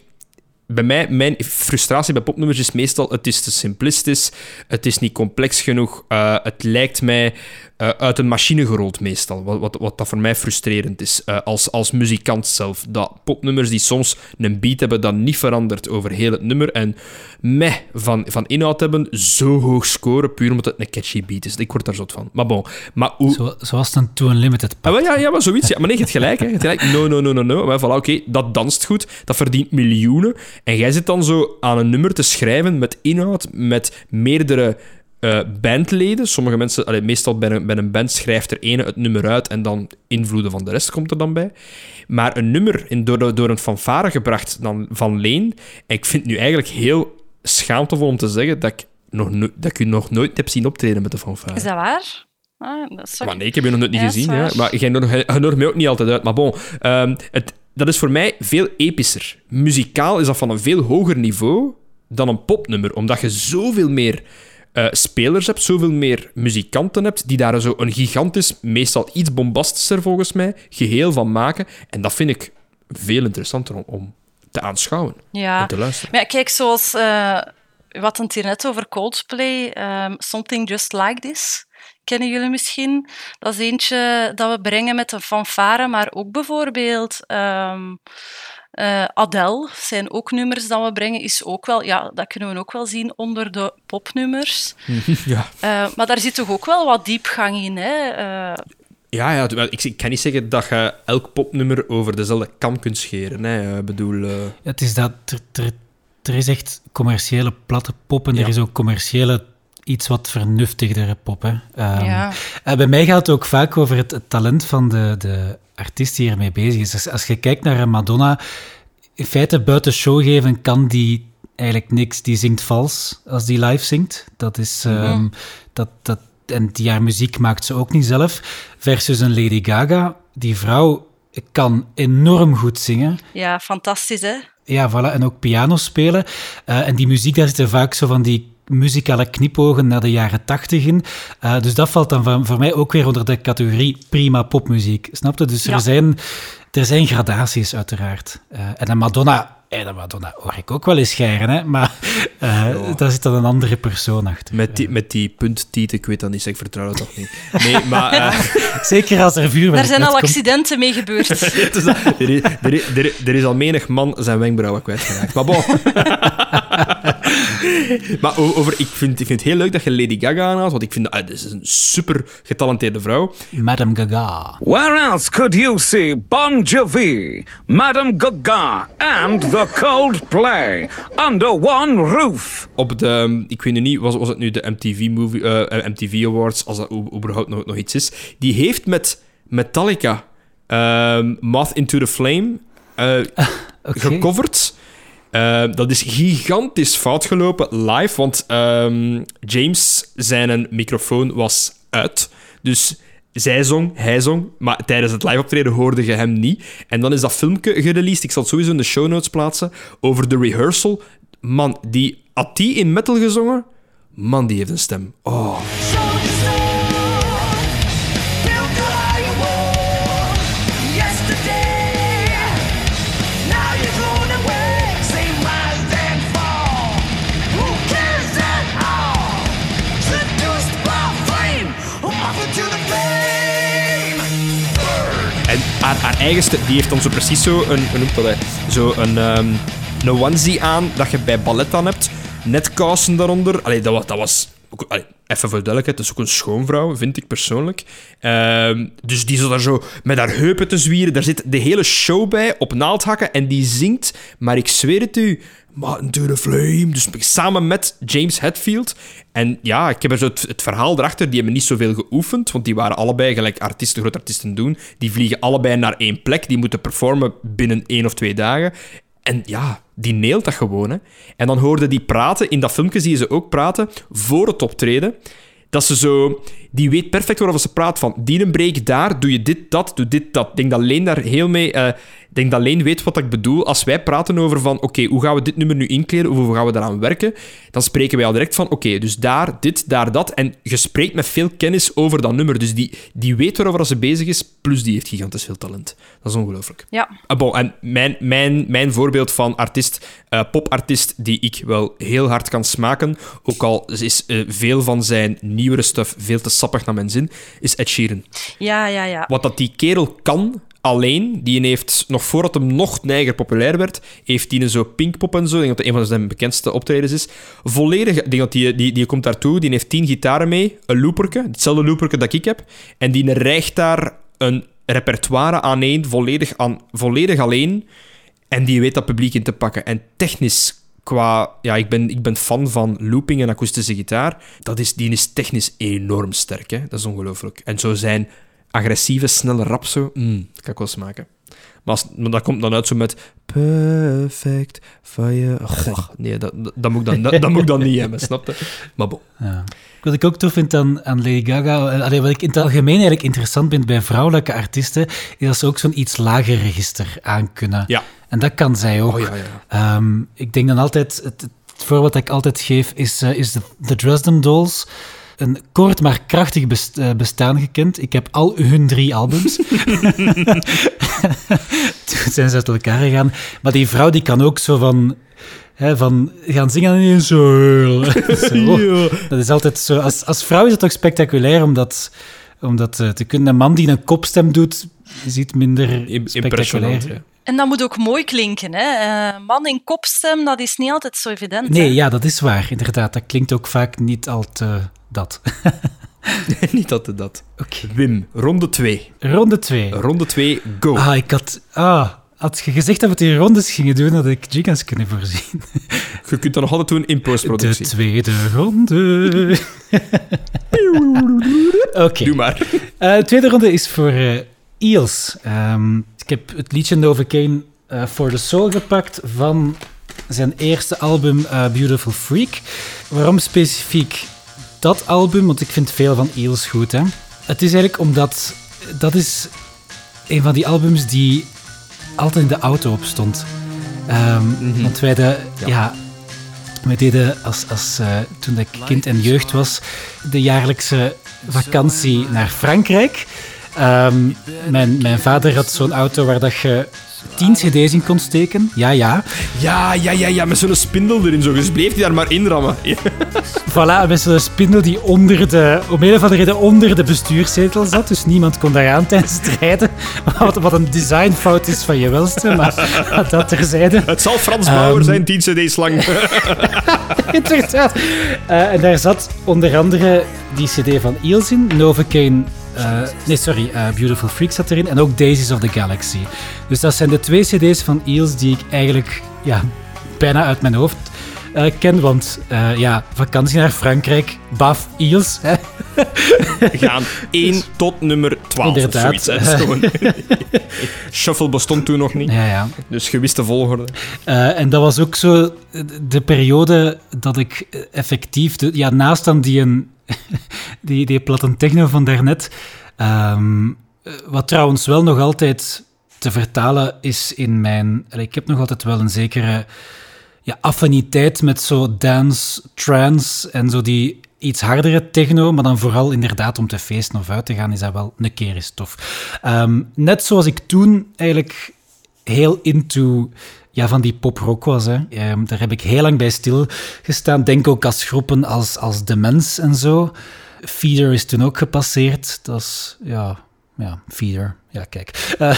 Bij mij, mijn frustratie bij popnummers is meestal, het is te simplistisch, het is niet complex genoeg, uh, het lijkt mij uh, uit een machine gerold meestal. Wat, wat, wat dat voor mij frustrerend is. Uh, als, als muzikant zelf. Dat popnummers die soms een beat hebben dat niet verandert over heel het nummer. En meh van, van inhoud hebben, zo hoog scoren, puur omdat het een catchy beat is. Ik word daar zot van. Maar bon. Maar hoe... Zo, zoals het een To Unlimited ah, ja, ja, maar zoiets. Ja. Maar nee, je hebt gelijk. Hè. Je hebt gelijk. No, no, no, no, no. Maar voilà, oké, okay, dat danst goed. Dat verdient miljoenen. En jij zit dan zo aan een nummer te schrijven met inhoud, met meerdere uh, bandleden. Sommige mensen, allee, meestal bij een, bij een band schrijft er ene het nummer uit en dan invloeden van de rest komt er dan bij. Maar een nummer in, door, door een fanfare gebracht dan van Leen. En ik vind het nu eigenlijk heel schaamtevol om te zeggen dat ik, nog no dat ik u nog nooit heb zien optreden met de fanfare. Is dat waar? Ah, dat maar nee, ik heb je nog nooit niet ja, gezien. Ja. Maar jij nodigt mij ook niet altijd uit. Maar bon, um, het, dat is voor mij veel epischer. Muzikaal is dat van een veel hoger niveau dan een popnummer, omdat je zoveel meer uh, spelers hebt, zoveel meer muzikanten hebt, die daar zo een gigantisch, meestal iets bombastischer volgens mij, geheel van maken. En dat vind ik veel interessanter om, om te aanschouwen ja. en te luisteren. Maar ja, kijk, zoals uh, we hadden het hier net over Coldplay, um, Something Just Like This kennen jullie misschien. Dat is eentje dat we brengen met een fanfare, maar ook bijvoorbeeld um, uh, Adele zijn ook nummers dat we brengen, is ook wel, ja, dat kunnen we ook wel zien onder de popnummers. ja. Uh, maar daar zit toch ook wel wat diepgang in, hè? Uh... Ja, ja ik, ik, kan niet zeggen dat je elk popnummer over dezelfde kam kunt scheren. Hè. Ik bedoel... Ja, het is dat... Er, er, er, is echt commerciële platte pop en ja. er is ook commerciële iets wat vernuftigdere pop. Hè. Ehm, Ja. bij mij gaat het ook vaak over het, het talent van de, de artiest die ermee bezig is. Dus als je kijkt naar een Madonna, in feite buiten show geven kan die eigenlijk niks. Die zingt vals als die live zingt. Dat is... ehm, dat, dat, en die haar muziek maakt ze ook niet zelf. Versus een Lady Gaga. Die vrouw kan enorm goed zingen. Ja, fantastisch, hè? Ja, voilà. En ook piano spelen. Eh, en die muziek, daar zitten vaak zo van die muzikale knipogen naar de jaren tachtig in. Eh, dus dat valt dan voor, voor mij ook weer onder de categorie prima popmuziek. Snap je? Dus er, zijn, er zijn gradaties, uiteraard. Eh, en een Madonna... eh, de Madonna hoor ik ook wel eens scheren, hè? maar eh, daar zit dan een andere persoon achter. Met die, met die punttiet, ik weet dat niet, ik vertrouw dat toch niet. Nee, maar... eh, Zeker als er vuurwerk Daar zijn al accidenten mee gebeurd. er, is, er, is, er, is- er is al menig man zijn wenkbrauwen kwijtgeraakt. Maar bon. maar over, ik, vind, ik vind het heel leuk dat je Lady Gaga aanhaalt, want ik vind dat ah, dit is een super getalenteerde vrouw. Madame Gaga. Where else could you see Bon Jovi, Madame Gaga, and the Coldplay under one roof? Op de, ik weet nu niet, was, was het nu de MTV, movie, eh, MTV Awards, als dat überhaupt nog, nog iets is, die heeft met Metallica ehm Moth Into the Flame eh, Oké. gecoverd. Eh, dat is gigantisch fout gelopen live, want ehm, James zijn microfoon was uit. Dus zij zong, hij zong, maar tijdens het live optreden hoorde je hem niet. En dan is dat filmpje gereleased, ik zal het sowieso in de show notes plaatsen, over de rehearsal. Man, die, had die in metal gezongen? Man, die heeft een stem. Oh. Haar, haar die heeft dan zo precies zo een, hoe noemt dat, zo een, ehm, een onesie aan dat je bij ballet aan hebt. Net kousen daaronder. Allee, dat dat was even voor de duidelijkheid, dat is ook een schoonvrouw, vind ik persoonlijk. Ehm, dus die zat daar zo met haar heupen te zwieren. Daar zit de hele show bij, op naaldhakken. En die zingt, maar ik zweer het u, Martin to the Flame. Dus samen met James Hetfield. En ja, ik heb er zo het, het verhaal erachter. Die hebben niet zoveel geoefend, want die waren allebei, gelijk artiesten, grote artiesten doen, die vliegen allebei naar één plek. Die moeten performen binnen één of twee dagen. En ja, die neelt dat gewoon. En dan hoorde die praten, in dat filmpje zie je ze ook praten, voor het optreden. Dat ze zo... Die weet perfect waarover ze praat. Van, die break daar, doe je dit, dat, doe dit, dat. Ik denk dat Leen daar heel mee... eh, denk dat Leen weet wat ik bedoel. Als wij praten over van, oké, hoe gaan we dit nummer nu inkleden? Of hoe gaan we daaraan werken? Dan spreken wij al direct van, oké, dus daar, dit, daar, dat. En je spreekt met veel kennis over dat nummer. Dus die, die weet waarover ze bezig is, plus die heeft gigantisch veel talent. Dat is ongelooflijk. Ja, Ah, bon, en mijn, mijn, mijn voorbeeld van artiest, eh, popartiest die ik wel heel hard kan smaken, ook al is eh, veel van zijn nieuwere stuff veel te sappig naar mijn zin, is Ed Sheeran. ja, ja. ja. Wat dat die kerel kan, alleen, die heeft, nog voordat hem nog neiger populair werd, heeft die een zo Pinkpop en zo, ik denk dat dat een van zijn bekendste optredens is, volledig, ik denk dat die, die, die komt daartoe, die heeft tien gitaren mee, een looperke, hetzelfde looperke dat ik heb, en die rijgt daar een repertoire aaneen, volledig, aan, volledig alleen, en die weet dat publiek in te pakken. En technisch, qua... Ja, ik ben, ik ben fan van looping en akoestische gitaar. Dat is, die is technisch enorm sterk, hè. Dat is ongelooflijk. En zo zijn agressieve, snelle rap zo... Mm, dat kan ik wel smaken. Maar, als, maar dat komt dan uit zo met... Perfect fire... Goh, nee, dat, dat, dat moet ik dan, dat, dat moet ik dan niet hebben, snap je? Maar bon. Ja. Wat ik ook tof vind aan, aan Lady Gaga, eh, allee, wat ik in het algemeen eigenlijk interessant vind bij vrouwelijke artiesten, is dat ze ook zo'n iets lager register aan kunnen. Ja. En dat kan zij ook. Oh, ja, ja. Ehm, ik denk dan altijd, het, het voorbeeld dat ik altijd geef, is, eh, is de, de Dresden Dolls. Een kort maar krachtig best- eh, bestaan gekend. Ik heb al hun drie albums. Toen zijn ze uit elkaar gegaan. Maar die vrouw die kan ook zo van, hè, van gaan zingen en ineens zo. Dat is altijd zo. Als, als vrouw is het toch spectaculair om dat, om dat eh, te kunnen. Een man die een kopstem doet, is iets minder spectaculair. Impressionant, ja. En dat moet ook mooi klinken. Hè? Eh, man in kopstem, dat is niet altijd zo evident. Nee, hè? ja, dat is waar. Inderdaad, dat klinkt ook vaak niet al te dat. niet dat het dat. Oké. Wim, ronde 2. Ronde 2. Ronde 2, go. Ah, ik had... Ah, had je gezegd dat we die rondes gingen doen, had ik jingles kunnen voorzien. Je kunt dat nog altijd doen in De postproductie. tweede ronde. Oké. Doe maar. Eh, de tweede ronde is voor eh Eels. Ehm, ik heb het liedje Novocaine eh For the Soul gepakt van zijn eerste album eh, Beautiful Freak. Waarom specifiek dat album? Want ik vind veel van Eels goed. Hè? Het is eigenlijk omdat dat is een van die albums die altijd in de auto op stond. Ehm, Want wij, de, ja. wij deden als, als, eh, toen ik kind en jeugd was, de jaarlijkse vakantie naar Frankrijk. Ehm, mijn, mijn vader had zo'n auto waar dat je tien cd's in kon steken. Ja, ja. Ja, ja, ja, ja, met zo'n spindel erin. Zo. Dus bleef hij daar maar inrammen. Voilà, met zo'n spindel die onder de, om een of andere reden onder de bestuurszetel zat. Dus niemand kon daaraan tijdens het rijden. Wat, wat een designfout is van je welste, maar dat terzijde. Het zal Frans Bauer Ehm. zijn, 10 cd's lang. Inderdaad. Eh, en daar zat onder andere die cd van Eels in, Novocaine... eh, nee, sorry, eh, Beautiful Freak zat erin. En ook Daisies of the Galaxy. Dus dat zijn de twee cd's van Eels die ik eigenlijk ja, bijna uit mijn hoofd eh, ken. Want eh, ja, vakantie naar Frankrijk, baf, Eels. Hè? gaan 1 tot nummer 12 Inderdaad. of zoiets. hè. Dat is gewoon- Shuffle bestond toen nog niet. Ja, ja. Dus gewiste volgorde. Eh, en dat was ook zo de periode dat ik effectief, de, ja, naast dan die, een, die, die platte techno van daarnet, eh, wat trouwens wel nog altijd te vertalen is in mijn... Ik heb nog altijd wel een zekere ja, affiniteit met zo dance, trance en zo die iets hardere techno, maar dan vooral inderdaad om te feesten of uit te gaan, is dat wel een keer eens tof. Ehm, net zoals ik toen eigenlijk heel into ja, van die pop-rock was. Hè. Ehm, daar heb ik heel lang bij stilgestaan. Denk ook als groepen als, als The Mens en zo. Feeder is toen ook gepasseerd. Dat is, ja, ja Feeder. Ja, kijk. Eh,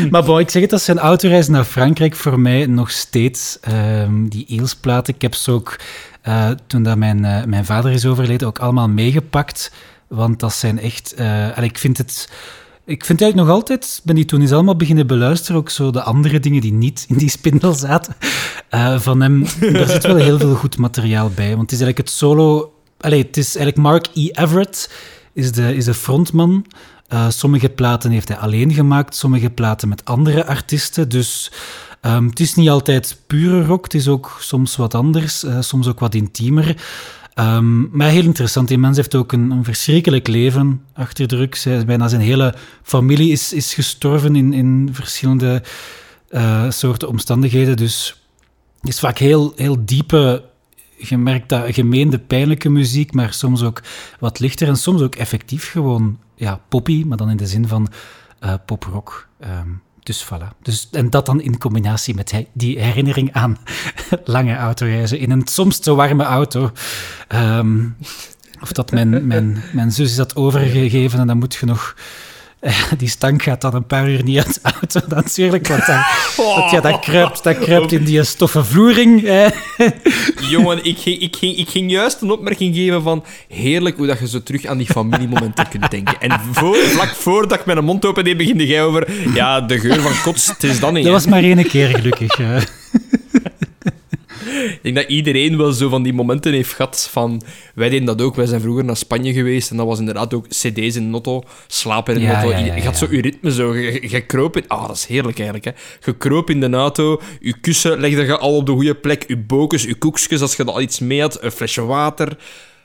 maar bon, ik zeg het, dat zijn autoreizen naar Frankrijk voor mij nog steeds. ehm, die Eelsplaten, ik heb ze ook, eh, toen dat mijn, eh, mijn vader is overleden, ook allemaal meegepakt. Want dat zijn echt... en ik vind het... Ik vind eigenlijk nog altijd, ben die toen eens allemaal beginnen beluisteren, ook zo de andere dingen die niet in die spindel zaten, van hem. Daar zit wel heel veel goed materiaal bij, want het is eigenlijk het solo... Allee, het is eigenlijk Mark E. Everett is de, is de frontman. Eh, sommige platen heeft hij alleen gemaakt, sommige platen met andere artiesten, dus... ehm, het is niet altijd pure rock, het is ook soms wat anders, eh, soms ook wat intiemer. Ehm, maar heel interessant. Die mens heeft ook een, verschrikkelijk leven achter de rug. Zij, bijna zijn hele familie is, is gestorven in, in verschillende eh, soorten omstandigheden. Dus het is vaak heel, heel diepe, je merkt dat gemeende, pijnlijke muziek, maar soms ook wat lichter en soms ook effectief gewoon ja, poppy, maar dan in de zin van eh poprock. Ehm, dus voilà. Dus, en dat dan in combinatie met die herinnering aan lange autoreizen in een soms te warme auto. Ehm, of dat mijn, mijn, mijn zus is dat overgegeven en dan moet je nog... die stank gaat dan een paar uur niet uit de auto, natuurlijk. Want dan, want ja, dat, kruipt, dat kruipt in die stoffen vloering. eh. Jongen, ik ging, ik, ging, ik ging juist een opmerking geven van heerlijk hoe dat je zo terug aan die familiemomenten kunt denken. En voor, vlak voordat ik mijn mond open deed, beginde jij over ja, de geur van kots. Het is dan niet. Dat was maar één keer, gelukkig. Ik denk dat iedereen wel zo van die momenten heeft gehad van... Wij deden dat ook. Wij zijn vroeger naar Spanje geweest en dat was inderdaad ook cd's in de auto, slapen in Ja, ja, ja, je gaat ja. zo je ritme zo... Je, je kroop in... Ah, dat is heerlijk eigenlijk, hè. Je kroop in de auto, je kussen legde je al op de goede plek, je bokens, je koekjes, als je er al iets mee had, een flesje water...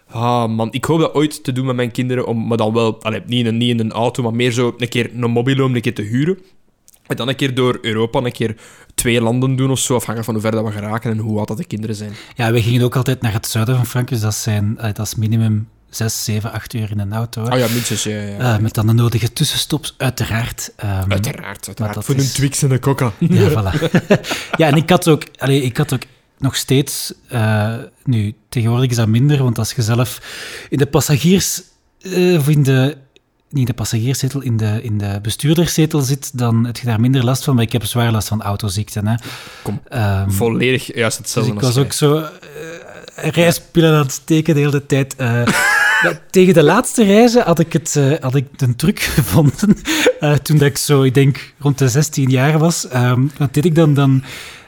Ah, man, ik hoop dat ooit te doen met mijn kinderen, om, maar dan wel, allee, niet, in, niet in een auto, maar meer zo een keer een mobilo om een keer te huren. En dan een keer door Europa, een keer twee landen doen of zo, afhankelijk van hoe ver dat we geraken en hoe oud dat de kinderen zijn. Ja, we gingen ook altijd naar het zuiden van Frankrijk, dus dat, zijn, eh, dat is minimum 6, 7, 8 uur in een auto. hè. Ah ja, minstens, ja. ja. Eh, met dan de nodige tussenstops, uiteraard. Ehm, Uiteraard, uiteraard. Voor is- een Twix en een coca. Ja, voilà. ja, en ik had ook, allee, ik had ook nog steeds, eh, nu, tegenwoordig is dat minder, want als je zelf in de passagiers, eh, of in de, niet in de passagierszetel, in de, in de bestuurderszetel zit, dan heb je daar minder last van, maar ik heb zwaar last van autoziekten. Hè. Kom, Ehm, Volledig juist dus hetzelfde ik als was ook zo uh, rijspillen aan het steken de hele tijd. eh, tegen de laatste reizen had ik, het, eh, had ik een truc gevonden. Toen dat ik zo, ik denk, rond de 16 jaar was. Ehm, wat deed ik dan? dan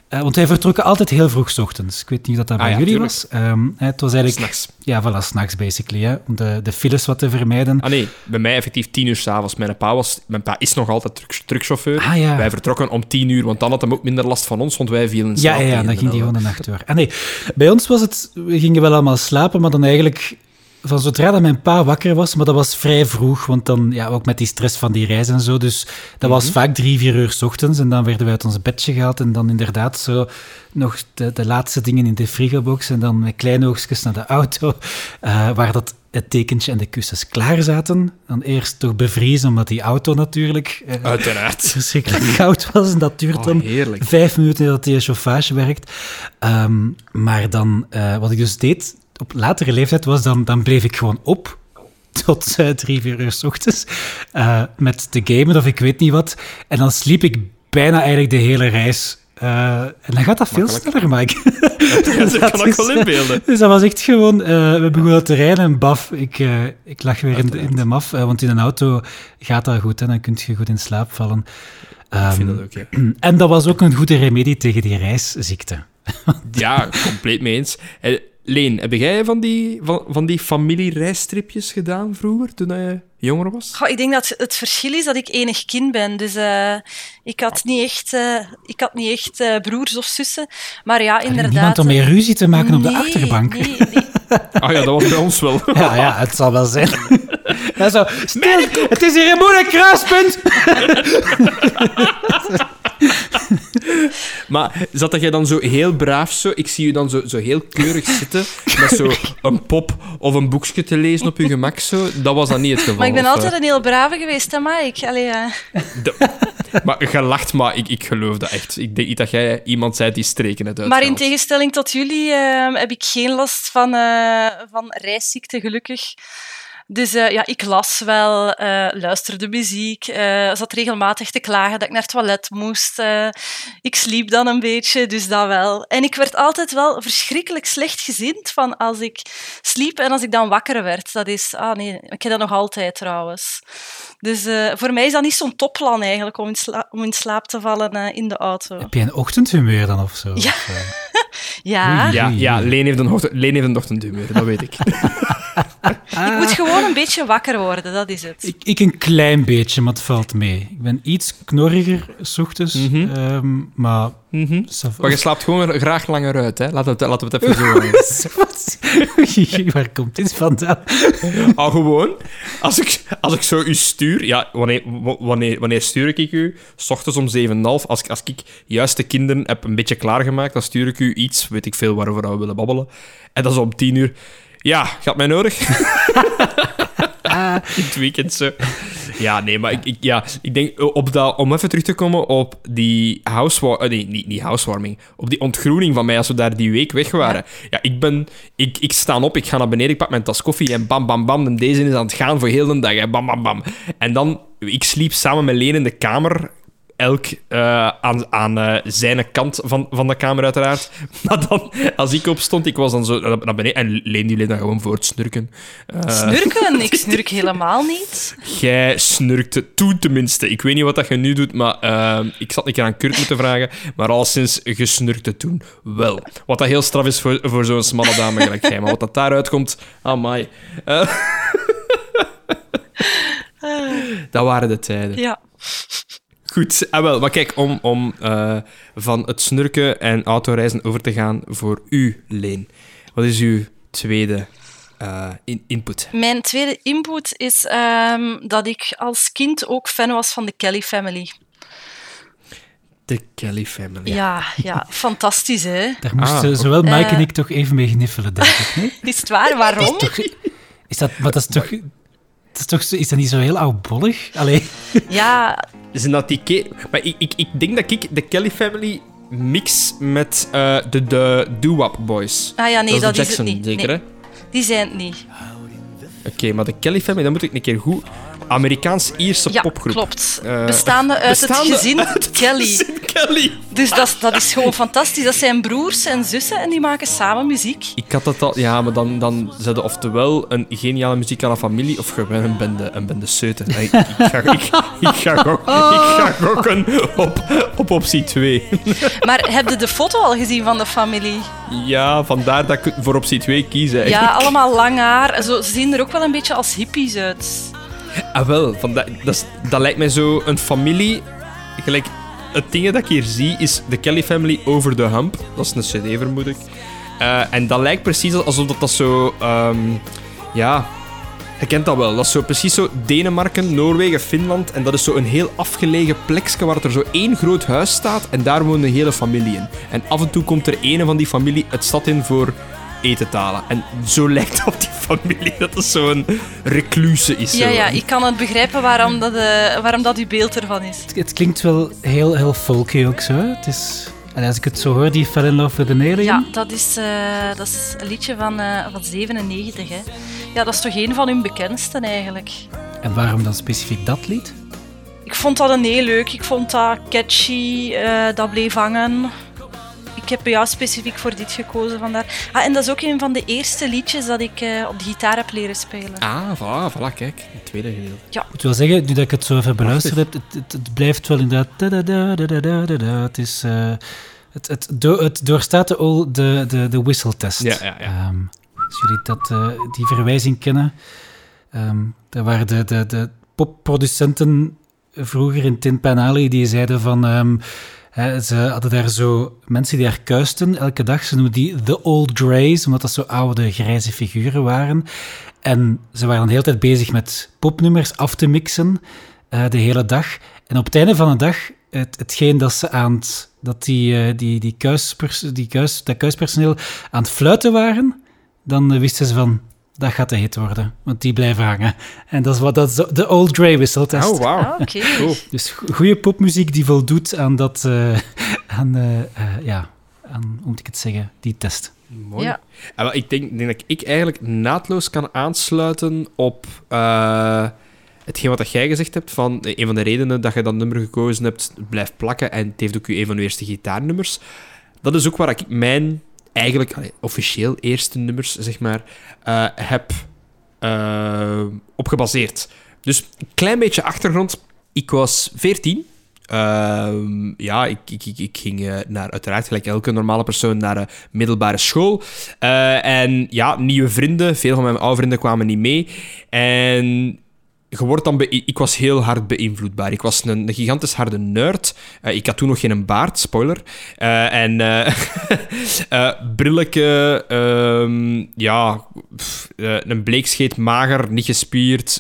eh, want wij vertrokken altijd heel vroeg 's ochtends. Ik weet niet of dat Ah bij ja, jullie tuurlijk. was. Ehm, het was eigenlijk... S'nachts. Ja, voilà, s'nachts basically. Hè, om de, de files wat te vermijden. Ah nee, bij mij effectief tien uur s'avonds. Mijn pa, was, mijn pa is nog altijd truck, truckchauffeur. Ah, ja. Wij vertrokken om tien uur, want dan had hij ook minder last van ons, want wij vielen in Ja, slaap. ja, ja, tegen dan ging die middag. gewoon de nacht door. Ah, nee, bij ons was het... We gingen wel allemaal slapen, maar dan eigenlijk... Van zodra dat mijn pa wakker was, maar dat was vrij vroeg, want dan, ja, ook met die stress van die reis en zo, dus dat was vaak drie, vier uur 's ochtends en dan werden we uit ons bedje gehaald en dan inderdaad zo nog de, de laatste dingen in de frigobox en dan met kleine oogstjes naar de auto, eh, waar dat het tekentje en de kussens klaar zaten. Dan eerst toch bevriezen, omdat die auto natuurlijk eh, Uiteraard. verschrikkelijk koud was en dat duurt Oh, dan heerlijk. vijf minuten dat die chauffage werkt. Ehm, maar dan, eh, wat ik dus deed op latere leeftijd, was dan, dan bleef ik gewoon op tot eh, drie, vier uur s ochtends eh, met te gamen of ik weet niet wat. En dan sliep ik bijna eigenlijk de hele reis. Eh, en dan gaat dat veel Makkelijk. sneller, Mike. Ja, dat kan ik wel inbeelden. Dus dat was echt gewoon... we begonnen te rijden en baf, ik, ik lag weer in de, in de maf. want in een auto gaat dat goed, hè, dan kun je goed in slaap vallen. Ik vind Ehm, dat ook, ja. en dat was ook een goede remedie tegen die reisziekte. Ja, compleet mee eens. Leen, heb jij van die, van, van die familiereistripjes gedaan vroeger, toen je jonger was? Goh, ik denk dat het verschil is dat ik enig kind ben. Dus eh, ik had niet echt, eh, ik had niet echt eh, broers of zussen. Maar ja, inderdaad. Niemand om meer ruzie te maken op de achterbank. Nee, nee. Ah ja, dat was bij ons wel. Ja, ja, het zal wel zijn. Ja, zo, stil, het is hier een moeilijk kruispunt. Maar zat dat jij dan zo heel braaf zo... Ik zie je dan zo, zo heel keurig zitten met zo een pop of een boekje te lezen op je gemak zo. Dat was dan niet het geval. Maar ik ben of, altijd eh, een heel brave geweest, hè, Mike? Allee, de- Maar je lacht, maar ik, ik geloof dat echt. Ik denk niet dat jij iemand bent die streken het Maar in tegenstelling tot jullie eh, heb ik geen last van, eh, van reisziekte, gelukkig. Dus eh, ja, ik las wel, eh, luisterde muziek, eh, zat regelmatig te klagen dat ik naar het toilet moest. ik sliep dan een beetje, dus dat wel. En ik werd altijd wel verschrikkelijk slecht gezind van als ik sliep en als ik dan wakker werd. Dat is, ah nee, ik heb dat nog altijd trouwens. Dus eh, voor mij is dat niet zo'n topplan eigenlijk om in, sla- om in slaap te vallen eh, in de auto. Heb je een ochtendhumeur dan of zo? Ja. Ja. Ja, ja Leen, heeft een Leen heeft een ochtendhumeur, dat weet ik. Ik moet gewoon een beetje wakker worden, dat is het. ik, ik een klein beetje, maar het valt mee. Ik ben iets knorriger s ochtends, Mhm. ehm, maar... Mhm. Maar je slaapt gewoon graag langer uit, hè? Laten we het, laten we het even zo? Waar komt dit vandaan? Al gewoon, als ik, als ik zo u stuur... Ja, wanneer, wanneer, wanneer stuur ik u? S ochtends om 7.30. Als, ik- als ik juist de kinderen heb een beetje klaargemaakt, dan stuur ik u iets, weet ik veel, waarover we willen babbelen. En dat is om 10 uur. Ja, gaat mij nodig? In het weekend zo. Ja, nee, maar ik, ik, ja, ik denk eh, op dat, om even terug te komen op die housewarming. nee, niet, niet housewarming. Op die ontgroening van mij als we daar die week weg waren. Ja, ik ben. Ik, ik sta op, ik ga naar beneden, ik pak mijn tas koffie en bam, bam, bam. En deze is aan het gaan voor heel de dag. Hè, bam, bam, bam. En dan, ik sliep samen met Leen in de kamer. Elk eh, aan, aan eh, zijn kant van, van de kamer, uiteraard. Maar dan, als ik opstond, ik was dan zo naar beneden. En Leen die leed dan gewoon voor het snurken. Eh, Snurken? Ik snurk helemaal niet. Jij snurkte toen tenminste. Ik weet niet wat dat je nu doet, maar ik zat een keer aan Kurt moeten vragen. Maar al sinds je snurkte toen wel. Wat dat heel straf is voor, voor zo'n smalle dame gelijk jij. Maar wat dat daaruit komt, amai. Eh dat waren de tijden. Ja. Goed, ah, wel, maar kijk, om, om eh, van het snurken en autoreizen over te gaan voor u, Leen. Wat is uw tweede eh, in- input? Mijn tweede input is ehm, dat ik als kind ook fan was van de Kelly Family. De Kelly Family. Ja, ja, fantastisch hè. Daar moesten Ah, zowel Mike en Eh. ik toch even mee gniffelen, denk ik. Nee? Is het waar? Waarom? Is dat, maar dat is toch... Dat is, toch, zo- is dat niet zo heel oudbollig? Allee, Ja, Zijn dat die ke- Maar ik, ik, ik denk dat ik de Kelly Family mix met eh, de, de Doo-Wop Boys. ah ja, nee, dat, is het niet. zeker, Nee, hè? die zijn het niet. Oké, maar de Kelly Family, dan moet ik een keer goed... Amerikaans-Ierse Ja, popgroep. klopt. Eh, Bestaande uit bestaande het gezin uit Kelly. Kelly. Dus dat, is- dat is gewoon fantastisch. Dat zijn broers en zussen en die maken samen muziek. Ik had dat al... Ja, maar dan, dan zijn ze oftewel een geniale muzikale familie of gewoon een bende, een bende seuten. Ik, ik, ga, ik, ik, ga ik ga gokken op, op optie 2. Maar heb je de foto al gezien van de familie? Ja, vandaar dat ik voor optie 2 kies eigenlijk. Ja, allemaal lang haar. Zo, ze zien er ook wel een beetje als hippies uit. Ah, wel. Vandaar, dat, is- dat lijkt mij zo een familie... Gelijk, het ding dat ik hier zie is de Kelly Family Over the Hump. Dat is een cd, vermoed ik. Eh, en dat lijkt precies alsof dat, dat zo... ehm, ja... Je kent dat wel. Dat is zo precies zo Denemarken, Noorwegen, Finland. En dat is zo een heel afgelegen plekje waar er zo één groot huis staat. En daar woont een hele familie in. En af en toe komt er een van die familie het stad in voor eten te halen. En zo lijkt op die familie. Dat is zo'n recluse is. Ja, zo. ja, ik kan het begrijpen waarom dat, eh, waarom dat uw beeld ervan is. Het, het klinkt wel heel, heel folky ook zo. Het is, en als ik het zo hoor, die Fell in Love with an Alien. Ja, dat is, eh, dat is een liedje van, eh, van 97. Hè. Ja, dat is toch een van hun bekendsten eigenlijk. En waarom dan specifiek dat lied? Ik vond dat een heel leuk. Ik vond dat catchy. eh, dat bleef hangen. Ik heb bij jou specifiek voor dit gekozen vandaar. Ah, en dat is ook een van de eerste liedjes dat ik eh, op de gitaar heb leren spelen. Ah, voilà, voilà, kijk. Het tweede gedeelte. Ik moet wel zeggen, nu dat ik het zo even beluisterd heb, het, het, het blijft wel inderdaad... Het is... eh, het, het, do- het doorstaat de, ol- de, de, de whistle-test. Ja, ja, ja. Ehm, als jullie dat, eh, die verwijzing kennen, ehm daar waren de, de, de popproducenten vroeger in Tin Pan Alley die zeiden van... ehm, ze hadden daar zo mensen die daar kuisten elke dag. Ze noemen die The Old Greys, omdat dat zo oude grijze figuren waren. En ze waren de hele tijd bezig met popnummers af te mixen, eh, de hele dag. En op het einde van de dag, het, hetgeen dat ze aan het, dat die, eh, die, die, kuispers, die kuis, dat kuispersoneel aan het fluiten waren, dan eh, wisten ze van, dat gaat de hit worden, want die blijven hangen. En dat is wat dat is de Old Grey wisseltest. Oh, wauw. Ah, Oké. Cool. Dus go- goede popmuziek die voldoet aan dat, eh, aan, eh, eh, ja, aan, hoe moet ik het zeggen, die test. Mooi. Ja. En wel, ik denk, denk dat ik eigenlijk naadloos kan aansluiten op eh, hetgeen wat jij gezegd hebt. Van een van de redenen dat je dat nummer gekozen hebt, blijft plakken. En het heeft ook je een van de eerste gitaarnummers. Dat is ook waar ik mijn eigenlijk officieel eerste nummers, zeg maar, eh, heb eh, op gebaseerd. Dus een klein beetje achtergrond. Ik was 14. Ehm, ja, ik, ik, ik, ging eh, naar, uiteraard, gelijk elke normale persoon, naar middelbare school. En ja, nieuwe vrienden. Veel van mijn oude vrienden kwamen niet mee. En je dan ik was heel hard beïnvloedbaar. Ik was een, een gigantisch harde nerd. Eh, ik had toen nog geen baard, spoiler. Eh, en ehm, ja, een bleekscheet, mager, niet gespierd.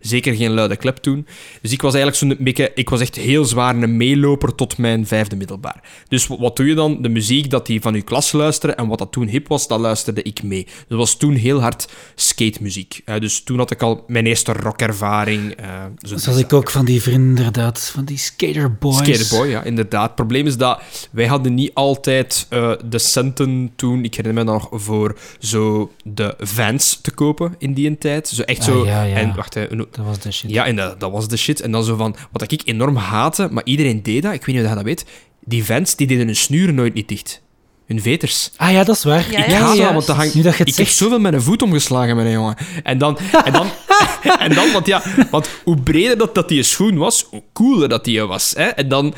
zeker geen luide klep toen. Dus ik was eigenlijk zo'n beetje... Ik was echt heel zwaar een meeloper tot mijn vijfde middelbaar. Dus wat, doe je dan? De muziek dat die van uw klas luisteren en wat dat toen hip was, dat luisterde ik mee. Dat was toen heel hard skatemuziek. Eh, dus toen had ik al mijn eerste rockervaring. Eh zo Zoals ik ook van die vrienden, inderdaad, van die skaterboys. Skaterboy, ja, inderdaad. Het probleem is dat wij hadden niet altijd eh, de centen toen, ik herinner me nog, voor zo de Vans te kopen in die tijd. Zo echt Ah, zo... ja, ja. En wacht, hè, Dat was de shit. ja, en dat, dat was de shit. En dan zo van, wat ik enorm haatte, maar iedereen deed dat, ik weet niet of je dat weet, die Vans, die deden hun snuren nooit niet dicht. Hun veters. Ah ja, dat is waar. Ja, Ik ja, haat ja. dat, want dan. Nu dat je het ik heb zoveel met een voet omgeslagen, mijn jongen. En dan... En dan, en dan want ja, want hoe breder dat, dat die schoen was, hoe cooler dat die was. Hè? En dan...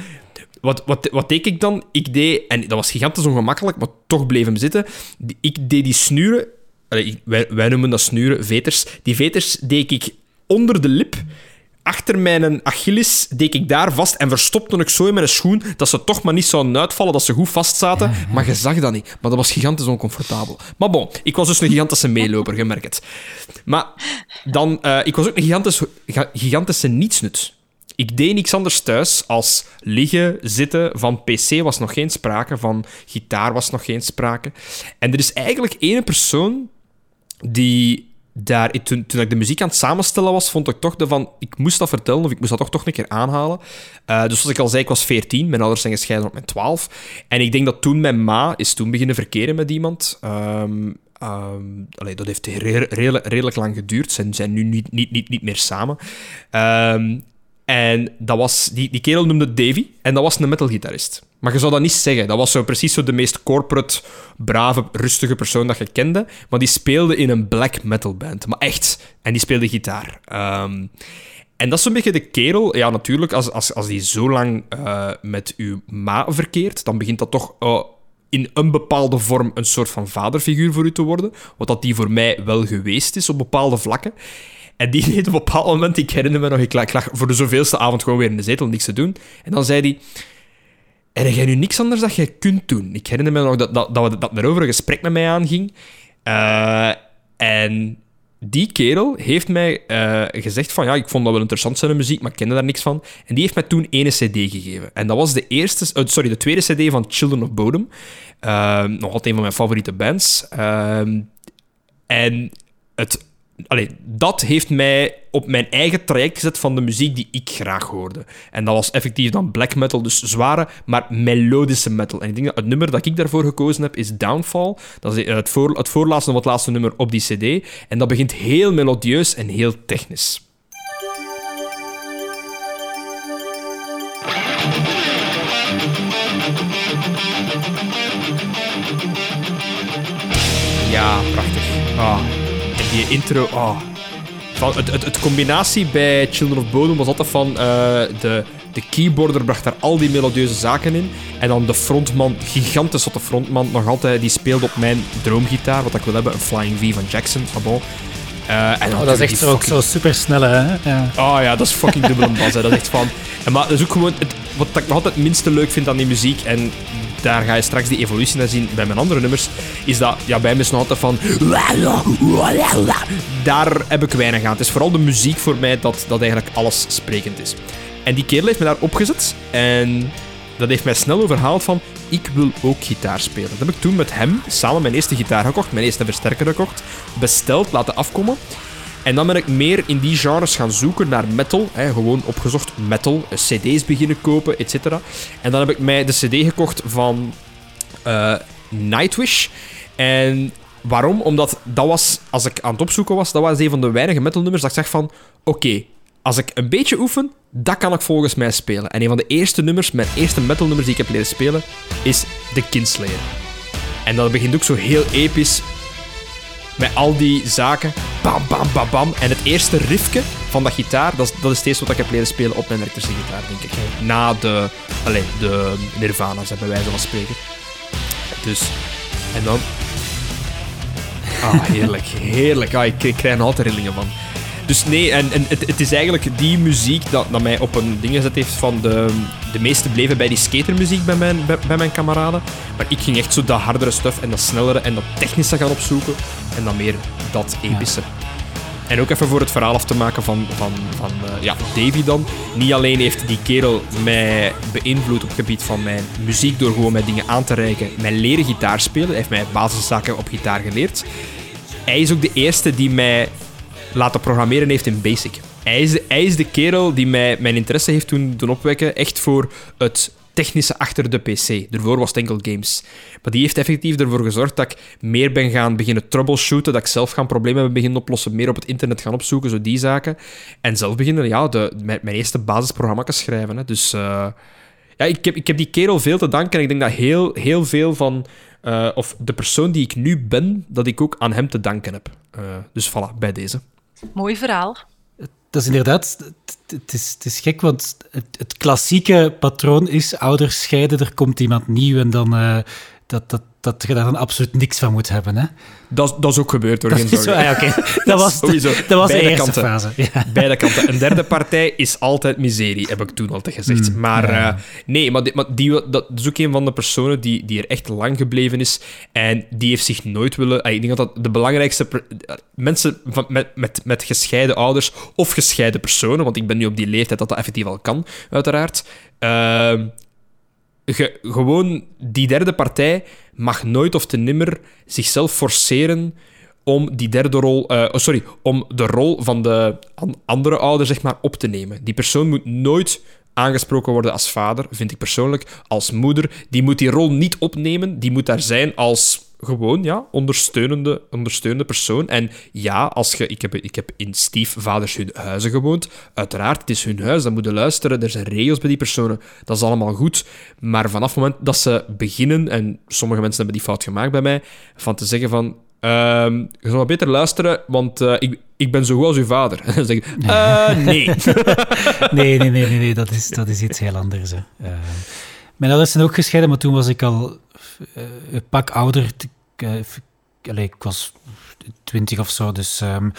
Wat, wat, wat deed ik dan? Ik deed... En dat was gigantisch ongemakkelijk, maar toch bleef hem zitten. Ik deed die snuren... Wij, wij noemen dat snuren, veters. Die veters deed ik onder de lip achter mijn Achilles deed ik daar vast en verstopte ik zo in mijn schoen dat ze toch maar niet zouden uitvallen, dat ze goed vast zaten. Maar je zag dat niet. Maar dat was gigantisch oncomfortabel. Maar bon, ik was dus een gigantische meeloper, je merkt het. Maar dan, eh, ik was ook een gigantische, ga- gigantische nietsnut. Ik deed niks anders thuis als liggen, zitten. Van PC was nog geen sprake, van gitaar was nog geen sprake. En er is eigenlijk één persoon die daar, toen, toen ik de muziek aan het samenstellen was, vond ik toch de van, ik moest dat vertellen of ik moest dat toch, toch een keer aanhalen. Eh, dus zoals ik al zei, ik was 14, mijn ouders zijn gescheiden op mijn 12. En ik denk dat toen mijn ma is toen beginnen verkeren met iemand. Allee, dat heeft re- re- redelijk lang geduurd. Ze zijn nu niet, niet, niet, niet meer samen. Ehm, en dat was, die, die kerel noemde Davy en dat was een metalgitarist. Maar je zou dat niet zeggen. Dat was zo precies zo de meest corporate, brave, rustige persoon dat je kende. Maar die speelde in een black metal band. Maar echt. En die speelde gitaar. Ehm, en dat is zo'n beetje de kerel. Ja, natuurlijk, als, als, als die zo lang eh, met uw ma verkeert, dan begint dat toch eh, in een bepaalde vorm een soort van vaderfiguur voor u te worden. Wat dat die voor mij wel geweest is op bepaalde vlakken. En die deed op een bepaald moment, ik herinner me nog, ik lag, ik lag voor de zoveelste avond gewoon weer in de zetel, niks te doen. En dan zei hij... En jij nu niks anders dat jij kunt doen? Ik herinner me nog dat, dat, dat, dat er over een gesprek met mij aanging. Eh, en die kerel heeft mij eh, gezegd van... Ja, ik vond dat wel interessant zijn muziek, maar ik kende daar niks van. En die heeft mij toen ene cd gegeven. En dat was de eerste... oh, sorry, de tweede cd van Children of Bodom. Eh, nog altijd een van mijn favoriete bands. Ehm, en het Allee, dat heeft mij op mijn eigen traject gezet van de muziek die ik graag hoorde. En dat was effectief dan black metal, dus zware, maar melodische metal. En ik denk dat het nummer dat ik daarvoor gekozen heb is Downfall. Dat is het, voor, het voorlaatste of het laatste nummer op die cd. En dat begint heel melodieus en heel technisch. Ja, prachtig. Ah. Die intro, ah. Van het, het, het combinatie bij Children of Bodom was altijd van... eh, de, de keyboarder bracht daar al die melodieuze zaken in. En dan de frontman, gigantisch de frontman nog altijd... Die speelde op mijn droomgitaar, wat ik wil hebben. Een Flying V van Jackson, van bon. Eh, en Oh, dat is echt ook zo super snelle, hè? Ja. Oh ja, dat is fucking dubbel bas. hè. Dat is echt van. En maar dat is ook gewoon. Het, wat ik nog altijd het minste leuk vind aan die muziek. En daar ga je straks die evolutie naar zien bij mijn andere nummers. Is dat. Ja, bij mij is het nog altijd van. Daar heb ik weinig aan. Het is vooral de muziek voor mij dat, dat eigenlijk alles sprekend is. En die kerel heeft me daar opgezet. En dat heeft mij snel overhaald van. Ik wil ook gitaar spelen. Dat heb ik toen met hem samen mijn eerste gitaar gekocht. Mijn eerste versterker gekocht. Besteld, laten afkomen. En dan ben ik meer in die genres gaan zoeken naar metal. Hè, gewoon opgezocht metal, eh, cd's beginnen kopen, etc. En dan heb ik mij de cd gekocht van eh, Nightwish. En waarom? Omdat dat was, als ik aan het opzoeken was, dat was een van de weinige metalnummers dat ik zeg van... Oké, als ik een beetje oefen, dat kan ik volgens mij spelen. En een van de eerste nummers, mijn eerste metalnummers die ik heb leren spelen, is The Kinslayer. En dat begint ook zo heel episch met al die zaken. Bam, bam, bam, bam. En het eerste riffje van dat gitaar, dat is, dat is steeds wat ik heb leren spelen op mijn elektrische gitaar, denk ik. Na de, allez, de Nirvana's, bij wijze van spreken. Dus, en dan... Ah, heerlijk, heerlijk. Ah, ik, ik krijg er altijd rillingen van. Dus nee, en, en het, het is eigenlijk die muziek dat, dat mij op een ding gezet heeft van de, de meeste bleven bij die skatermuziek bij mijn, bij, bij mijn kameraden. Maar ik ging echt zo dat hardere stuff en dat snellere en dat technische gaan opzoeken. En dan meer dat epische. En ook even voor het verhaal af te maken van, van, van eh, ja, Davy dan. Niet alleen heeft die kerel mij beïnvloed op het gebied van mijn muziek door gewoon mij dingen aan te reiken. Mijn leren gitaar spelen. Hij heeft mij basiszaken op gitaar geleerd. Hij is ook de eerste die mij laten programmeren heeft in Basic. Hij is, de, hij is de kerel die mij mijn interesse heeft doen, opwekken, echt voor het technische achter de PC. Daarvoor was het enkel games. Maar die heeft effectief ervoor gezorgd dat ik meer ben gaan beginnen troubleshooten, dat ik zelf gaan problemen ben beginnen oplossen, meer op het internet gaan opzoeken, zo die zaken. En zelf beginnen, ja, de, mijn, eerste basisprogramma's schrijven. Hè. Dus eh, ja, ik heb, ik heb die kerel veel te danken en ik denk dat heel, heel veel van... eh, of de persoon die ik nu ben, dat ik ook aan hem te danken heb. Eh, dus voilà, bij deze. Mooi verhaal. Dat is inderdaad, het, is, het is gek, want het, het klassieke patroon is ouders scheiden, er komt iemand nieuw en dan eh, dat, dat, dat je daar dan absoluut niks van moet hebben. Hè? Dat, dat is ook gebeurd, hoor. Dat geen zorgen. ja. Dat was, de, dat was de eerste kanten. fase. Ja. Beide kanten. Een derde partij is altijd miserie, heb ik toen altijd gezegd. maar ja. eh, nee, maar, dit, maar die, dat is ook een van de personen die, die er echt lang gebleven is. En die heeft zich nooit willen... Ik denk dat dat de belangrijkste... eh, mensen van, met, met, met gescheiden ouders of gescheiden personen, want ik ben nu op die leeftijd dat dat effectief al kan, uiteraard. Ge- gewoon die derde partij mag nooit of te nimmer zichzelf forceren om die derde rol, eh, oh, sorry, om de rol van de an- andere ouder zeg maar op te nemen. Die persoon moet nooit aangesproken worden als vader, vind ik persoonlijk, als moeder. Die moet die rol niet opnemen, die moet daar zijn als gewoon, ja, ondersteunende, ondersteunende persoon. En ja, als je, ik, heb, ik heb in stiefvaders hun huizen gewoond. Uiteraard, het is hun huis, dan moeten luisteren. Er zijn regels bij die personen. Dat is allemaal goed. Maar vanaf het moment dat ze beginnen, en sommige mensen hebben die fout gemaakt bij mij, van te zeggen van... ehm, je zou beter luisteren, want eh, ik, ik ben zo goed als uw vader. En dan zeg ik, eh, nee. Nee, nee, nee, nee, nee dat, is, dat is iets heel anders. Hè. Eh, mijn ouders zijn ook gescheiden, maar toen was ik al een pak ouder. Ik, eh, allee, ik was twintig of zo, dus ehm,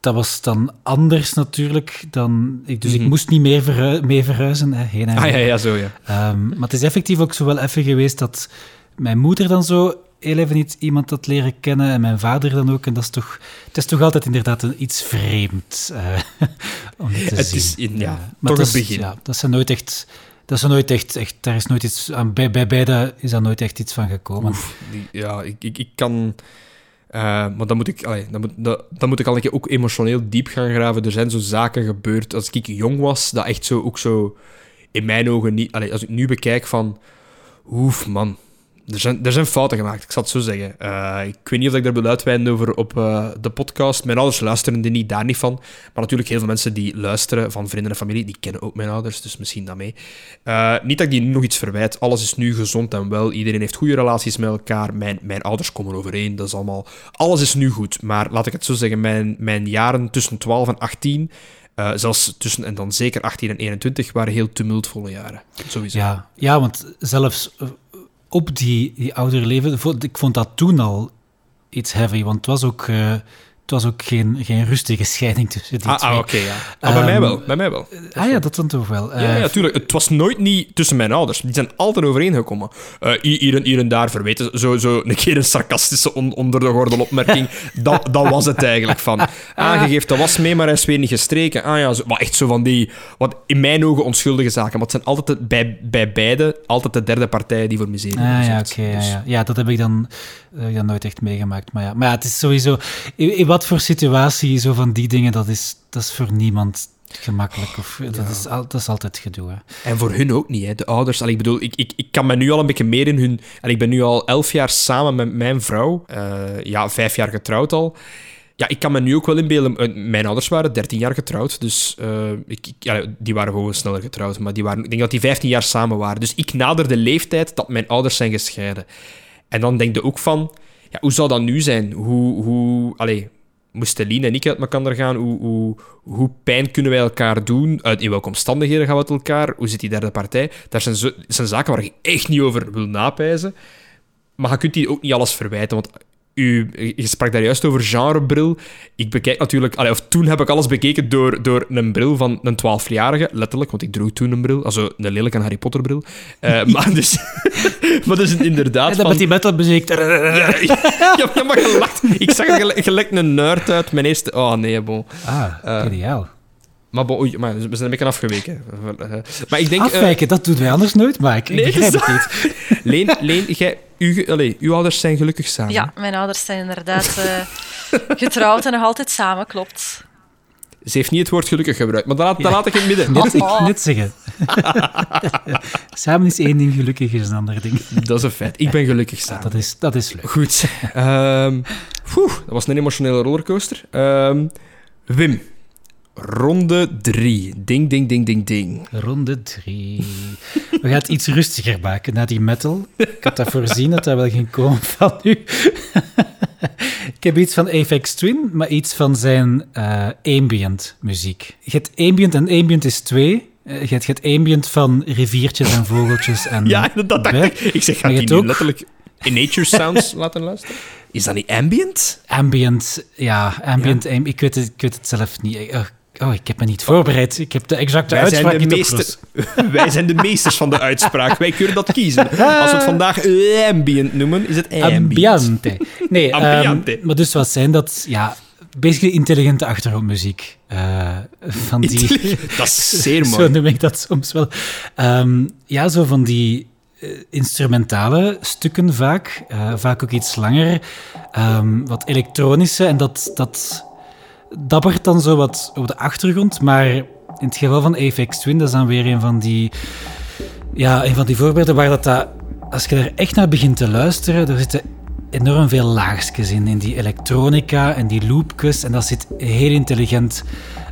dat was dan anders natuurlijk. Dan, ik, dus ik Mhm. moest niet meer verhui- mee verhuizen, hè, heen en ah ja, ja, zo ja. Ehm, maar het is effectief ook zo wel even geweest dat mijn moeder dan zo heel even niet iemand had leren kennen en mijn vader dan ook. En dat is toch, het is toch altijd inderdaad een, iets vreemd eh, om te Het zien. is in- ja, maar toch dat is- begin. Ja, dat zijn nooit echt... Dat is nooit echt, echt, daar is nooit iets aan, bij, bij beide is daar nooit echt iets van gekomen. Die- ja, ik, ik, ik kan... eh, maar dan moet, ik, allee, dan, moet, dan, moet ik al een keer ook emotioneel diep gaan graven. Er zijn zo zaken gebeurd als ik jong was, dat echt zo, ook zo in mijn ogen niet... Als ik nu bekijk van... Oef, man. Er zijn, fouten gemaakt, ik zal het zo zeggen. Eh, ik weet niet of ik daar wil uitweiden over op eh, de podcast. Mijn ouders luisteren er niet, daar niet van. Maar natuurlijk, heel veel mensen die luisteren van vrienden en familie, die kennen ook mijn ouders, dus misschien dat mee. Eh, niet dat ik die nog iets verwijt. Alles is nu gezond en wel. Iedereen heeft goede relaties met elkaar. Mijn, mijn ouders komen overeen. Dat is allemaal... Alles is nu goed. Maar laat ik het zo zeggen, mijn, mijn jaren tussen 12 en 18... eh, zelfs tussen, en dan zeker 18 en 21, waren heel tumultvolle jaren. Sowieso. Ja, ja, want zelfs op die, die leven, ik vond dat toen al iets heavy, want het was ook, eh, was ook geen, geen rustige scheiding tussen die Ah, twee. ah oké, ja. Ah, bij mij Ehm, wel. Bij mij wel. Ah ja, dat dan toch wel. Ja, Eh, ja, tuurlijk. Het was nooit niet tussen mijn ouders. Die zijn altijd overeengekomen. Eh hier, en, hier en daar verweten. Zo, zo een keer een sarcastische on- onder de gordel opmerking. dat, dat was het eigenlijk van. Ah, geeft de was mee, maar hij is weer niet gestreken. Ah ja, zo, maar echt zo van die... Wat in mijn ogen onschuldige zaken. Maar het zijn altijd de- bij, bij beide altijd de derde partij die voor miserie Ah, ja, oké. ja, Dus- ja. ja, dat heb ik dan, dat heb ik dan nooit echt meegemaakt. Maar ja, maar ja het is sowieso... In wat voor situatie, zo van die dingen, dat is, dat is voor niemand gemakkelijk. Of, dat, is, al- dat is altijd gedoe. Hè. En voor hun ook niet, hè. de ouders. Allee, ik bedoel, ik, ik, ik kan me nu al een beetje meer in hun... En ik ben nu al elf jaar samen met mijn vrouw. Eh, ja, vijf jaar getrouwd al. Ja, ik kan me nu ook wel inbeelden... eh, Mijn ouders waren 13 jaar getrouwd, dus eh, ik, ik- ja, die waren gewoon sneller getrouwd. Maar die waren, ik denk dat die 15 jaar samen waren. Dus ik nader de leeftijd dat mijn ouders zijn gescheiden. En dan denk je ook van... Ja, hoe zou dat nu zijn? Hoe... hoe allee, moesten Lien en ik uit elkaar gaan? Hoe, hoe, hoe pijn kunnen wij elkaar doen? Uit, in welke omstandigheden gaan we uit elkaar? Hoe zit die derde partij? Daar zijn, zo, zijn zaken waar je echt niet over wil napijzen. Maar je kunt die ook niet alles verwijten, want u, je sprak daar juist over genrebril. Ik bekijk natuurlijk... allee, of toen heb ik alles bekeken door, door een bril van een 12-jarige, letterlijk, want ik droeg toen een bril. Also, een lelijke Harry Potter bril. Eh, maar dus... maar dus inderdaad... En dan van- met die metalmuziek... ja, ja, ja, maar gelacht. Ik zag er gelijk, gelijk een nerd uit. Mijn eerste... Oh, nee, bon. Ah, Eh, ideaal. Maar, bon, oei, maar we zijn een beetje afgeweken. Maar ik denk... eh, Afwijken, dat doen wij anders nooit, maar ik, ik Nee, begrijp het niet. Leen, Leen jij, u, uw ouders zijn gelukkig samen. Ja, mijn ouders zijn inderdaad eh, getrouwd en nog altijd samen, klopt. Ze heeft niet het woord gelukkig gebruikt, maar dat laat, dat laat ik in het midden. Net, ik Oh. net zeggen. Samen is één ding, gelukkig is een ander ding. Dat is een feit. Ik ben gelukkig Ja, samen. dat, is, dat is leuk. Goed. Ehm, poeh, dat was een emotionele rollercoaster. Ehm, Wim. Ronde 3. Ding, ding, ding, ding, ding. Ronde drie. We gaan het iets rustiger maken na die metal. Ik had dat voorzien dat dat wel ging komen van u. Ik heb iets van Apex Twin, maar iets van zijn eh, ambient muziek. Je hebt ambient en ambient is twee. Eh, Je hebt, je hebt ambient van riviertjes en vogeltjes en Ja, dat dacht ik. Ik zeg, gaat je die nu ook- letterlijk in Nature Sounds laten luisteren? Is dat niet ambient? Ambient, ja, ambient. am- ik, weet het, ik weet het zelf niet. Oh, ik heb me niet voorbereid. Ik heb de exacte Wij zijn, uitspraak de niet meester, wij zijn de meesters van de uitspraak. Wij kunnen dat kiezen. Als we het vandaag ambient noemen, is het ambient. Ambiente. Nee, ehm, Ambiente. maar dus wat zijn dat? Ja, basically intelligente achtergrondmuziek. eh, van die... Dat is zeer Zo mooi. noem ik dat soms wel. Ehm, ja, zo van die eh, instrumentale stukken vaak. eh, vaak ook iets langer. Ehm, wat elektronische. En dat, dat dabbert dan zo wat op de achtergrond. Maar in het geval van Apex Twin, dat is dan weer een van die... Ja, een van die voorbeelden waar dat, dat... Als je er echt naar begint te luisteren, er zitten enorm veel laagjes in, in die elektronica en die loopjes. En dat zit heel intelligent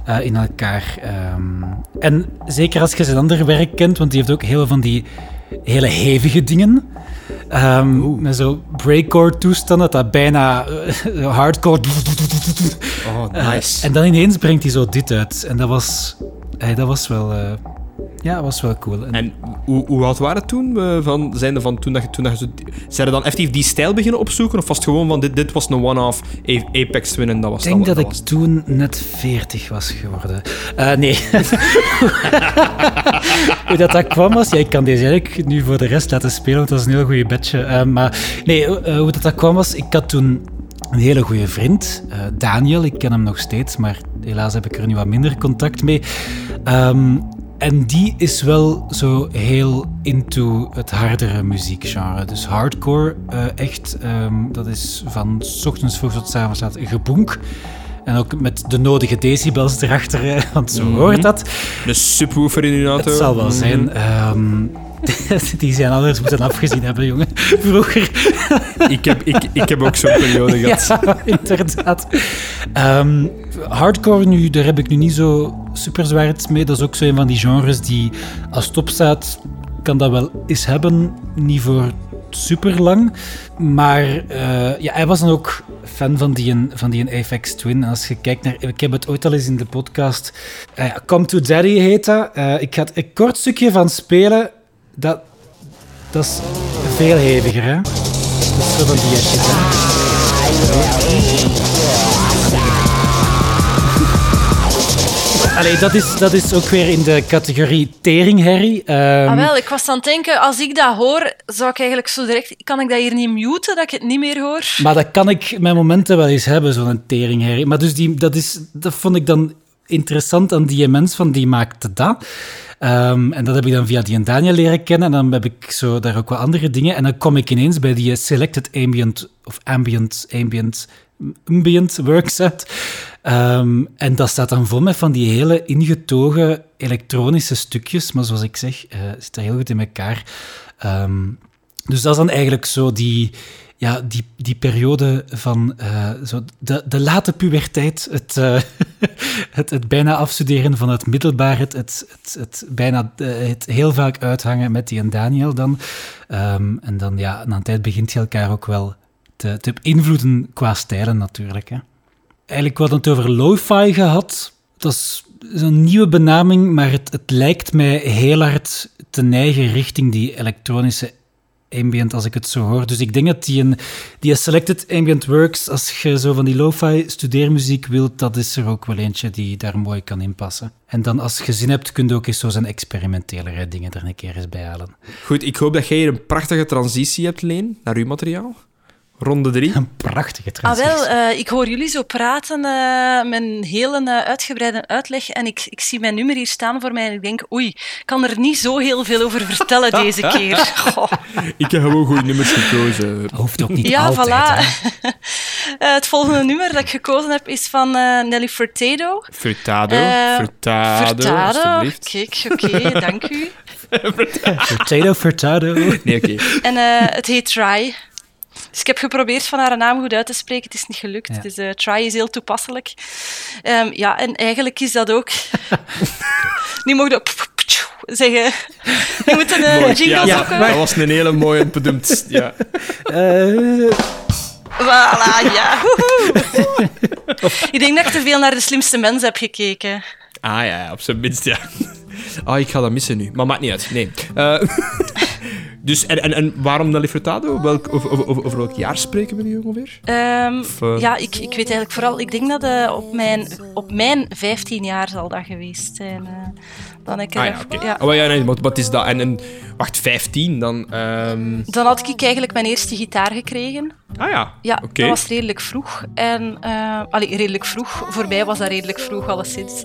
eh, in elkaar. Ehm, en zeker als je zijn andere werk kent, want die heeft ook heel van die hele hevige dingen. Ehm, met zo breakcore toestanden, dat bijna eh, hardcore... Oh, Eh, nice. en dan ineens brengt hij zo dit uit. En dat was, eh, dat was wel... ja, dat was wel cool. En- En hoe, hoe oud waren het toen? eh, van, zijnde van toen dat je, toen dat je zo... Zijn er dan effectief die stijl beginnen opzoeken? Of was het gewoon van dit, dit was een one-off A- Apex Twin en dat was Ik denk dat, dat, was ik toen net 40 was geworden. Eh, nee. Hoe dat, dat kwam was... Ja, ik kan deze eigenlijk nu voor de rest laten spelen, want dat is een heel goede bedje. Eh, maar nee, hoe dat, dat kwam was... Ik had toen een hele goede vriend, Daniel. Ik ken hem nog steeds, maar helaas heb ik er nu wat minder contact mee. Ehm, en die is wel zo heel into het hardere muziekgenre. Dus hardcore, eh, echt, ehm, dat is van 's ochtends vroeg tot 's avonds laat geboenk. En ook met de nodige decibels erachter, eh, want zo hoort dat. Een subwoofer in uw auto? Het zal wel Mhm. zijn. Ehm, die zijn anders moeten afgezien hebben, jongen. Vroeger. Ik heb, ik, ik heb ook zo'n periode gehad. Ja, inderdaad. Ehm, hardcore nu, daar heb ik nu niet zo super zwaar iets mee. Dat is ook zo een van die genres die als het opstaat, kan dat wel eens hebben. Niet voor super lang. Maar eh, ja, hij was dan ook fan van die, van die Apex Twin. En als je kijkt naar... Ik heb het ooit al eens in de podcast... eh, Come to Daddy heet dat. Eh, ik ga het een kort stukje van spelen. Dat, dat is veel heviger, hè. Dat is zo van die shit, hè. Allee, dat is, dat is ook weer in de categorie teringherrie. Ehm, Ah, wel, ik was aan het denken, als ik dat hoor, zou ik eigenlijk zo direct... Kan ik dat hier niet muten, dat ik het niet meer hoor? Maar dat kan ik mijn momenten wel eens hebben, zo'n teringherrie. Maar dus die, dat, is, dat vond ik dan interessant aan die mens, van die maakte dat. Ehm, en dat heb ik dan via die en Daniel leren kennen. En dan heb ik zo daar ook wat andere dingen. En dan kom ik ineens bij die Selected Ambient, of Ambient, Ambient, Ambient Works uit. Ehm, en dat staat dan vol met van die hele ingetogen elektronische stukjes. Maar zoals ik zeg, eh zit er heel goed in elkaar. Ehm, dus dat is dan eigenlijk zo die, ja, die, die periode van eh, zo de, de late puberteit, het, eh, het, het bijna afstuderen van het middelbaar, het, het, het, bijna eh, het heel vaak uithangen met die en Daniel dan. Ehm, en dan, ja, na een tijd begint je elkaar ook wel te, te beïnvloeden qua stijlen natuurlijk. Hè. Eigenlijk wat het over lo-fi gehad, dat is een nieuwe benaming, maar het, het lijkt mij heel hard te neigen richting die elektronische ambient, als ik het zo hoor. Dus ik denk dat die, een, die Selected Ambient Works, als je zo van die lo-fi studeermuziek wilt, dat is er ook wel eentje die daar mooi kan inpassen. En dan als je zin hebt, kun je ook eens zo zijn experimentelere dingen er een keer eens bij halen. Goed, ik hoop dat jij hier een prachtige transitie hebt, Leen, naar uw materiaal. Ronde drie. Een prachtige Ah, transitie. wel, eh, ik hoor jullie zo praten eh, met een hele eh, uitgebreide uitleg en ik, ik zie mijn nummer hier staan voor mij en ik denk, oei, ik kan er niet zo heel veel over vertellen deze keer. Goh. Ik heb gewoon goede nummers gekozen. Hoeft ook niet Ja, altijd. voilà. het volgende nummer dat ik gekozen heb is van eh, Nelly Furtado. Furtado, Furtado, Furtado, alstublieft. kijk, oké, dank u. Furtado, furtado. Nee, oké. En eh, het heet Try. Dus ik heb geprobeerd van haar naam goed uit te spreken. Het is niet gelukt. Ja. Dus eh, Try is heel toepasselijk. Ehm, ja, en eigenlijk is dat ook... nu mogen we zeggen... Je moet een eh, Mooi. jingle Ja, zoeken. dat, dat was een hele mooie bedoemd. Ja. Eh, Voilà, ja. woehoe. ik denk dat ik te veel naar de slimste mensen heb gekeken. Ah ja, op zijn minst, ja. Ah, ik ga dat missen nu. Maar maakt niet uit. Nee. Eh, dus, en, en, en waarom Nelly Furtado? Welk, over, over, over- welk jaar spreken we nu ongeveer? Ehm, Of, eh, Ja, ik, ik weet eigenlijk vooral... Ik denk dat eh, op, mijn, op mijn 15 jaar zal dat geweest zijn. eh. dan ik Ah ja. Oh ja, nee, wat, wat is dat? En, en wacht, 15 dan? ehm, Dan had ik eigenlijk mijn eerste gitaar gekregen. Ah ja, Ja, oké. dat was redelijk vroeg. En, allee, redelijk vroeg. Voor mij was dat redelijk vroeg, alleszins.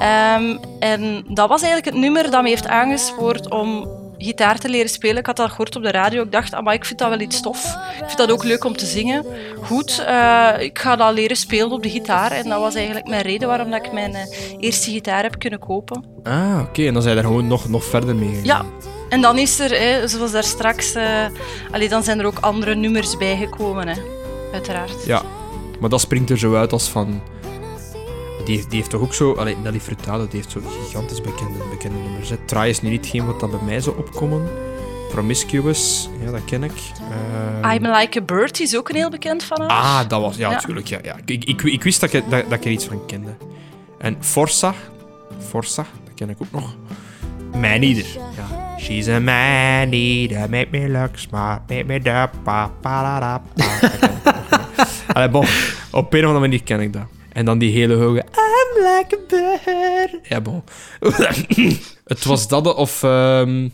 Ehm en dat was eigenlijk het nummer dat me heeft aangespoord om gitaar te leren spelen. Ik had dat gehoord op de radio. Ik dacht, maar ik vind dat wel iets tof. Ik vind dat ook leuk om te zingen. Goed, eh, ik ga dat leren spelen op de gitaar. En dat was eigenlijk mijn reden waarom dat ik mijn eh, eerste gitaar heb kunnen kopen. Ah, oké. En dan zijn je daar gewoon nog, nog verder mee. gegaan. Ja, En dan is er, hè, zoals daar straks, allee, dan zijn er ook andere nummers bijgekomen, hè. uiteraard. Ja, maar dat springt er zo uit als van... Die, die heeft toch ook zo... Allee, Nelly Furtado, die heeft zo gigantisch bekende, bekende nummers. Hè. Try is nu niet hetgeen wat dat bij mij zou opkomen. Promiscuous, ja, dat ken ik. Ehm, I'm Like a Bird is ook een heel bekend van haar. Ah, dat was... Ja, Ja. natuurlijk. Ja, ja. Ik, ik, ik wist dat ik, dat, dat ik er iets van kende. En Forza. Forza, dat ken ik ook nog. Man Eater. Ja. She's a man eater, make me look smart, make me da pa pa da da pa. Allee, bon, op een of andere manier ken ik dat. En dan die hele hoge I'm like a bird. Ja, bon. Het was dat of ehm,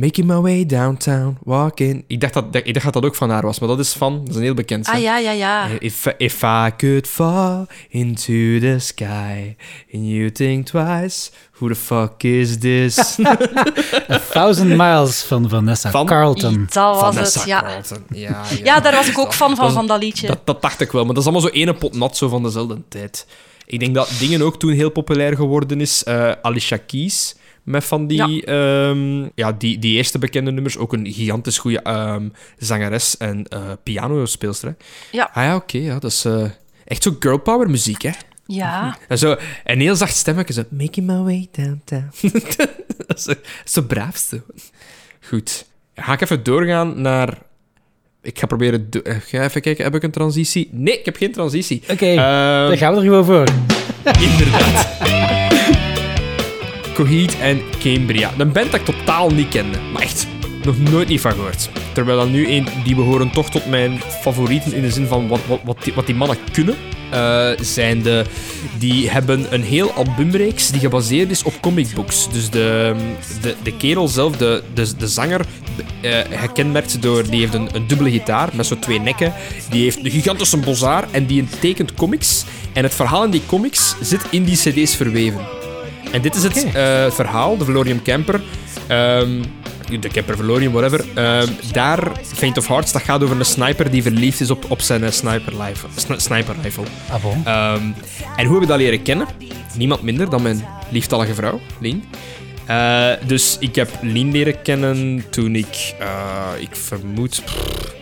Making my way downtown, walking. Ik dacht, dat, ik dacht dat dat ook van haar was, maar dat is van... Dat is een heel bekend. hè. Ah ja, ja, ja. If, if I could fall into the sky and you think twice, who the fuck is this? A Thousand Miles van Vanessa Van- Carlton. Dat was Vanessa het, ja. Carlton. Ja, ja. Ja, daar was ik ook fan van, Dat- van dat liedje. Dat, dat dacht ik wel, maar dat is allemaal zo ene pot nat zo van dezelfde tijd. Ik denk dat dingen ook toen heel populair geworden is. Eh, Alicia Keys, met van die, ja. ja, die, die eerste bekende nummers. Ook een gigantisch goede ehm, zangeres en eh pianospeelster. Hè. Ja. Ah ja, oké. ja, dat is eh, echt zo girl power muziek, hè. Ja. En zo, een heel zacht stemmetje, zo... Making my way downtown. dat is zo, zo braaf, zo. Goed. Ga ik even doorgaan naar... Ik ga proberen... do- eh, Ga even kijken, heb ik een transitie? Nee, ik heb geen transitie. Oké, Ehm, daar gaan we er gewoon voor. Inderdaad. Coheed en Cambria. Een band dat ik totaal niet kende. Maar echt nog nooit niet van gehoord. Terwijl dan nu een, die behoren toch tot mijn favorieten in de zin van wat, wat, wat, die, mannen kunnen. eh, zijn de, die hebben een heel albumreeks die gebaseerd is op comicbooks. Dus de, de, de kerel zelf, de, de, de zanger, eh gekenmerkt door... Die heeft een, dubbele gitaar met zo twee nekken. Die heeft een gigantische bozaar en die tekent comics. En het verhaal in die comics zit in die cd's verweven. En dit is het eh, verhaal, de Valorium Camper. Ehm, de Camper Valorium, whatever. Ehm, daar, Faint of Hearts, dat gaat over een sniper die verliefd is op, op zijn eh, sniper, rifle, sni- sniper rifle. Ah, bon. Ehm, en hoe heb ik dat leren kennen? Niemand minder dan mijn lieftallige vrouw, Lien. Eh, dus ik heb Lien leren kennen toen ik, ik vermoed... pff,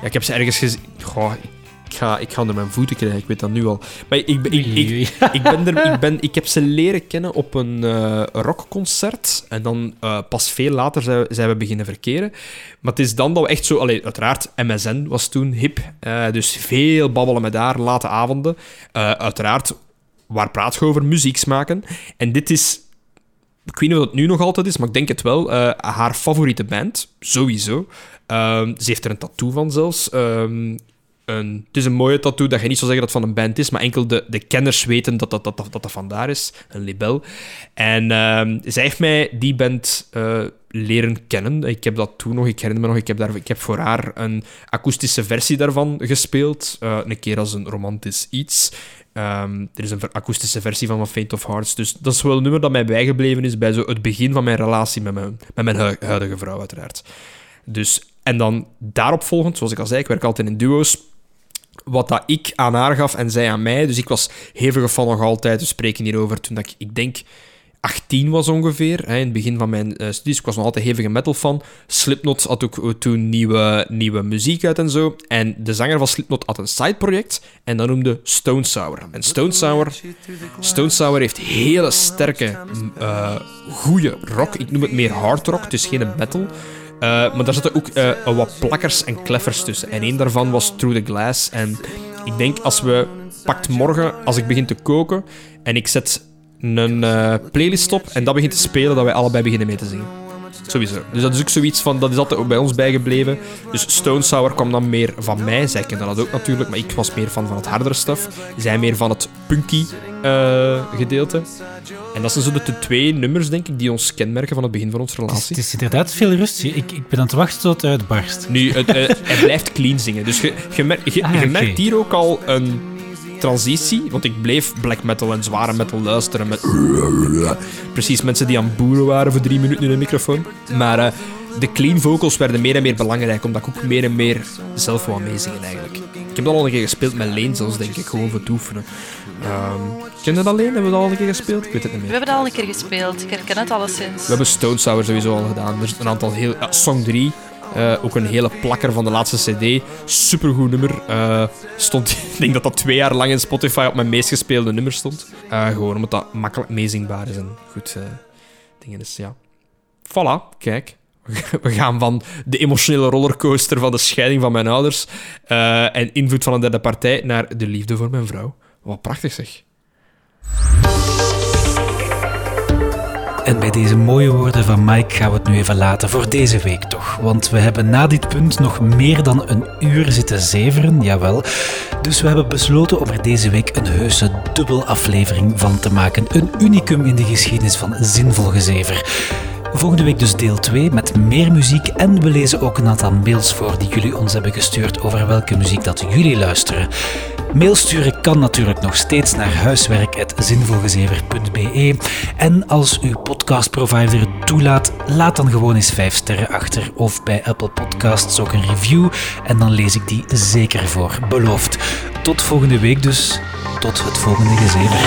ja, ik heb ze ergens gezien... Goh, ik ga, ik ga onder mijn voeten krijgen, ik weet dat nu al. Maar ik, ik, ik, ik, ik, ben er, ik, ben, ik heb ze leren kennen op een eh, rockconcert. En dan eh, pas veel later zijn, zijn we beginnen verkeren. Maar het is dan dat we echt zo... Allee, uiteraard, MSN was toen hip. eh, dus veel babbelen met haar, late avonden. Uiteraard, waar praat je over? Muziek maken. En dit is... Ik weet niet of het nu nog altijd is, maar ik denk het wel. haar favoriete band, sowieso. Ehm, ze heeft er een tattoo van zelfs. Ehm, het is een mooie tattoo dat je niet zou zeggen dat het van een band is, maar enkel de, de kenners weten dat dat, dat, dat, dat, vandaar is. Een libel. En ehm, zij heeft mij die band eh, leren kennen. Ik heb dat toen nog, ik herinner me nog, ik heb, daar, ik heb voor haar een akoestische versie daarvan gespeeld. Eh, een keer als een romantisch iets. Ehm, er is een akoestische versie van van Faint of Hearts. Dus dat is wel een nummer dat mij bijgebleven is bij zo het begin van mijn relatie met mijn, met mijn hu- huidige vrouw, uiteraard. Dus, en dan daarop volgend, zoals ik al zei, ik werk altijd in duo's. Wat dat ik aan haar gaf en zij aan mij. Dus ik was hevige fan nog altijd. We spreken hierover toen ik, ik denk, 18 was ongeveer. Hè, in het begin van mijn eh, studies. Ik was nog altijd hevige metal fan. Slipknot had ook toen nieuwe, nieuwe muziek uit en zo. En de zanger van Slipknot had een sideproject. En dat noemde Stone Sour. En Stone Sour, Stone Sour heeft hele sterke, m, eh goede rock. Ik noem het meer hard rock, dus geen metal. Eh, maar daar zaten ook eh, wat plakkers en kleffers tussen. En één daarvan was Through the Glass. En ik denk als we pakt morgen, als ik begin te koken en ik zet een eh, playlist op en dat begint te spelen, dat wij allebei beginnen mee te zingen. Sowieso. Dus dat is ook zoiets van, dat is altijd ook bij ons bijgebleven. Dus Stone Sour kwam dan meer van mij. Zij kende dat ook natuurlijk, maar ik was meer van, van het hardere stuff. Zij meer van het punky eh, gedeelte. En dat zijn zo de, de twee nummers, denk ik, die ons kenmerken van het begin van onze Het is, relatie. het is inderdaad veel rust. Ik, ik ben aan het wachten tot het uitbarst. Nu, het, hij blijft clean zingen. Dus je, je, mer- je, Ah, merkt hier ook al een transitie. Want ik bleef black metal en zware metal luisteren met... Precies, mensen die aan het boeren waren voor drie minuten in een microfoon. Maar eh, de clean vocals werden meer en meer belangrijk, omdat ik ook meer en meer zelf wou meezingen eigenlijk. Ik heb dat al een keer gespeeld met Leen zelfs, denk ik, gewoon voor het oefenen. Ehm ken je dat Leen? Hebben we dat al een keer gespeeld? Ik weet het niet We meer. hebben dat al een keer gespeeld. Ik herken het alleszins. We hebben Stone Sour sowieso al gedaan. Er is een aantal heel... Ja, Song 3, eh, ook een hele plakker van de laatste cd. Supergoed nummer. Eh, stond, ik denk dat dat twee jaar lang in Spotify op mijn meest gespeelde nummer stond. Eh, gewoon omdat dat makkelijk meezingbaar is en goed dingen is, ja. Voilà, kijk. We gaan van de emotionele rollercoaster van de scheiding van mijn ouders en invloed van een derde partij naar de liefde voor mijn vrouw. Wat prachtig zeg. En bij deze mooie woorden van Mike gaan we het nu even laten voor deze week toch. Want we hebben na dit punt nog meer dan een uur zitten zeveren, jawel. Dus we hebben besloten om er deze week een heuse dubbel aflevering van te maken. Een unicum in de geschiedenis van zinvol gezever. Volgende week dus deel 2 met meer muziek en we lezen ook een aantal mails voor die jullie ons hebben gestuurd over welke muziek dat jullie luisteren. Mail sturen kan natuurlijk nog steeds naar huiswerk.zinvolgezever.be en als uw podcastprovider het toelaat, laat dan gewoon eens 5 sterren achter of bij Apple Podcasts ook een review en dan lees ik die zeker voor, beloofd. Tot volgende week dus, tot het volgende gezever.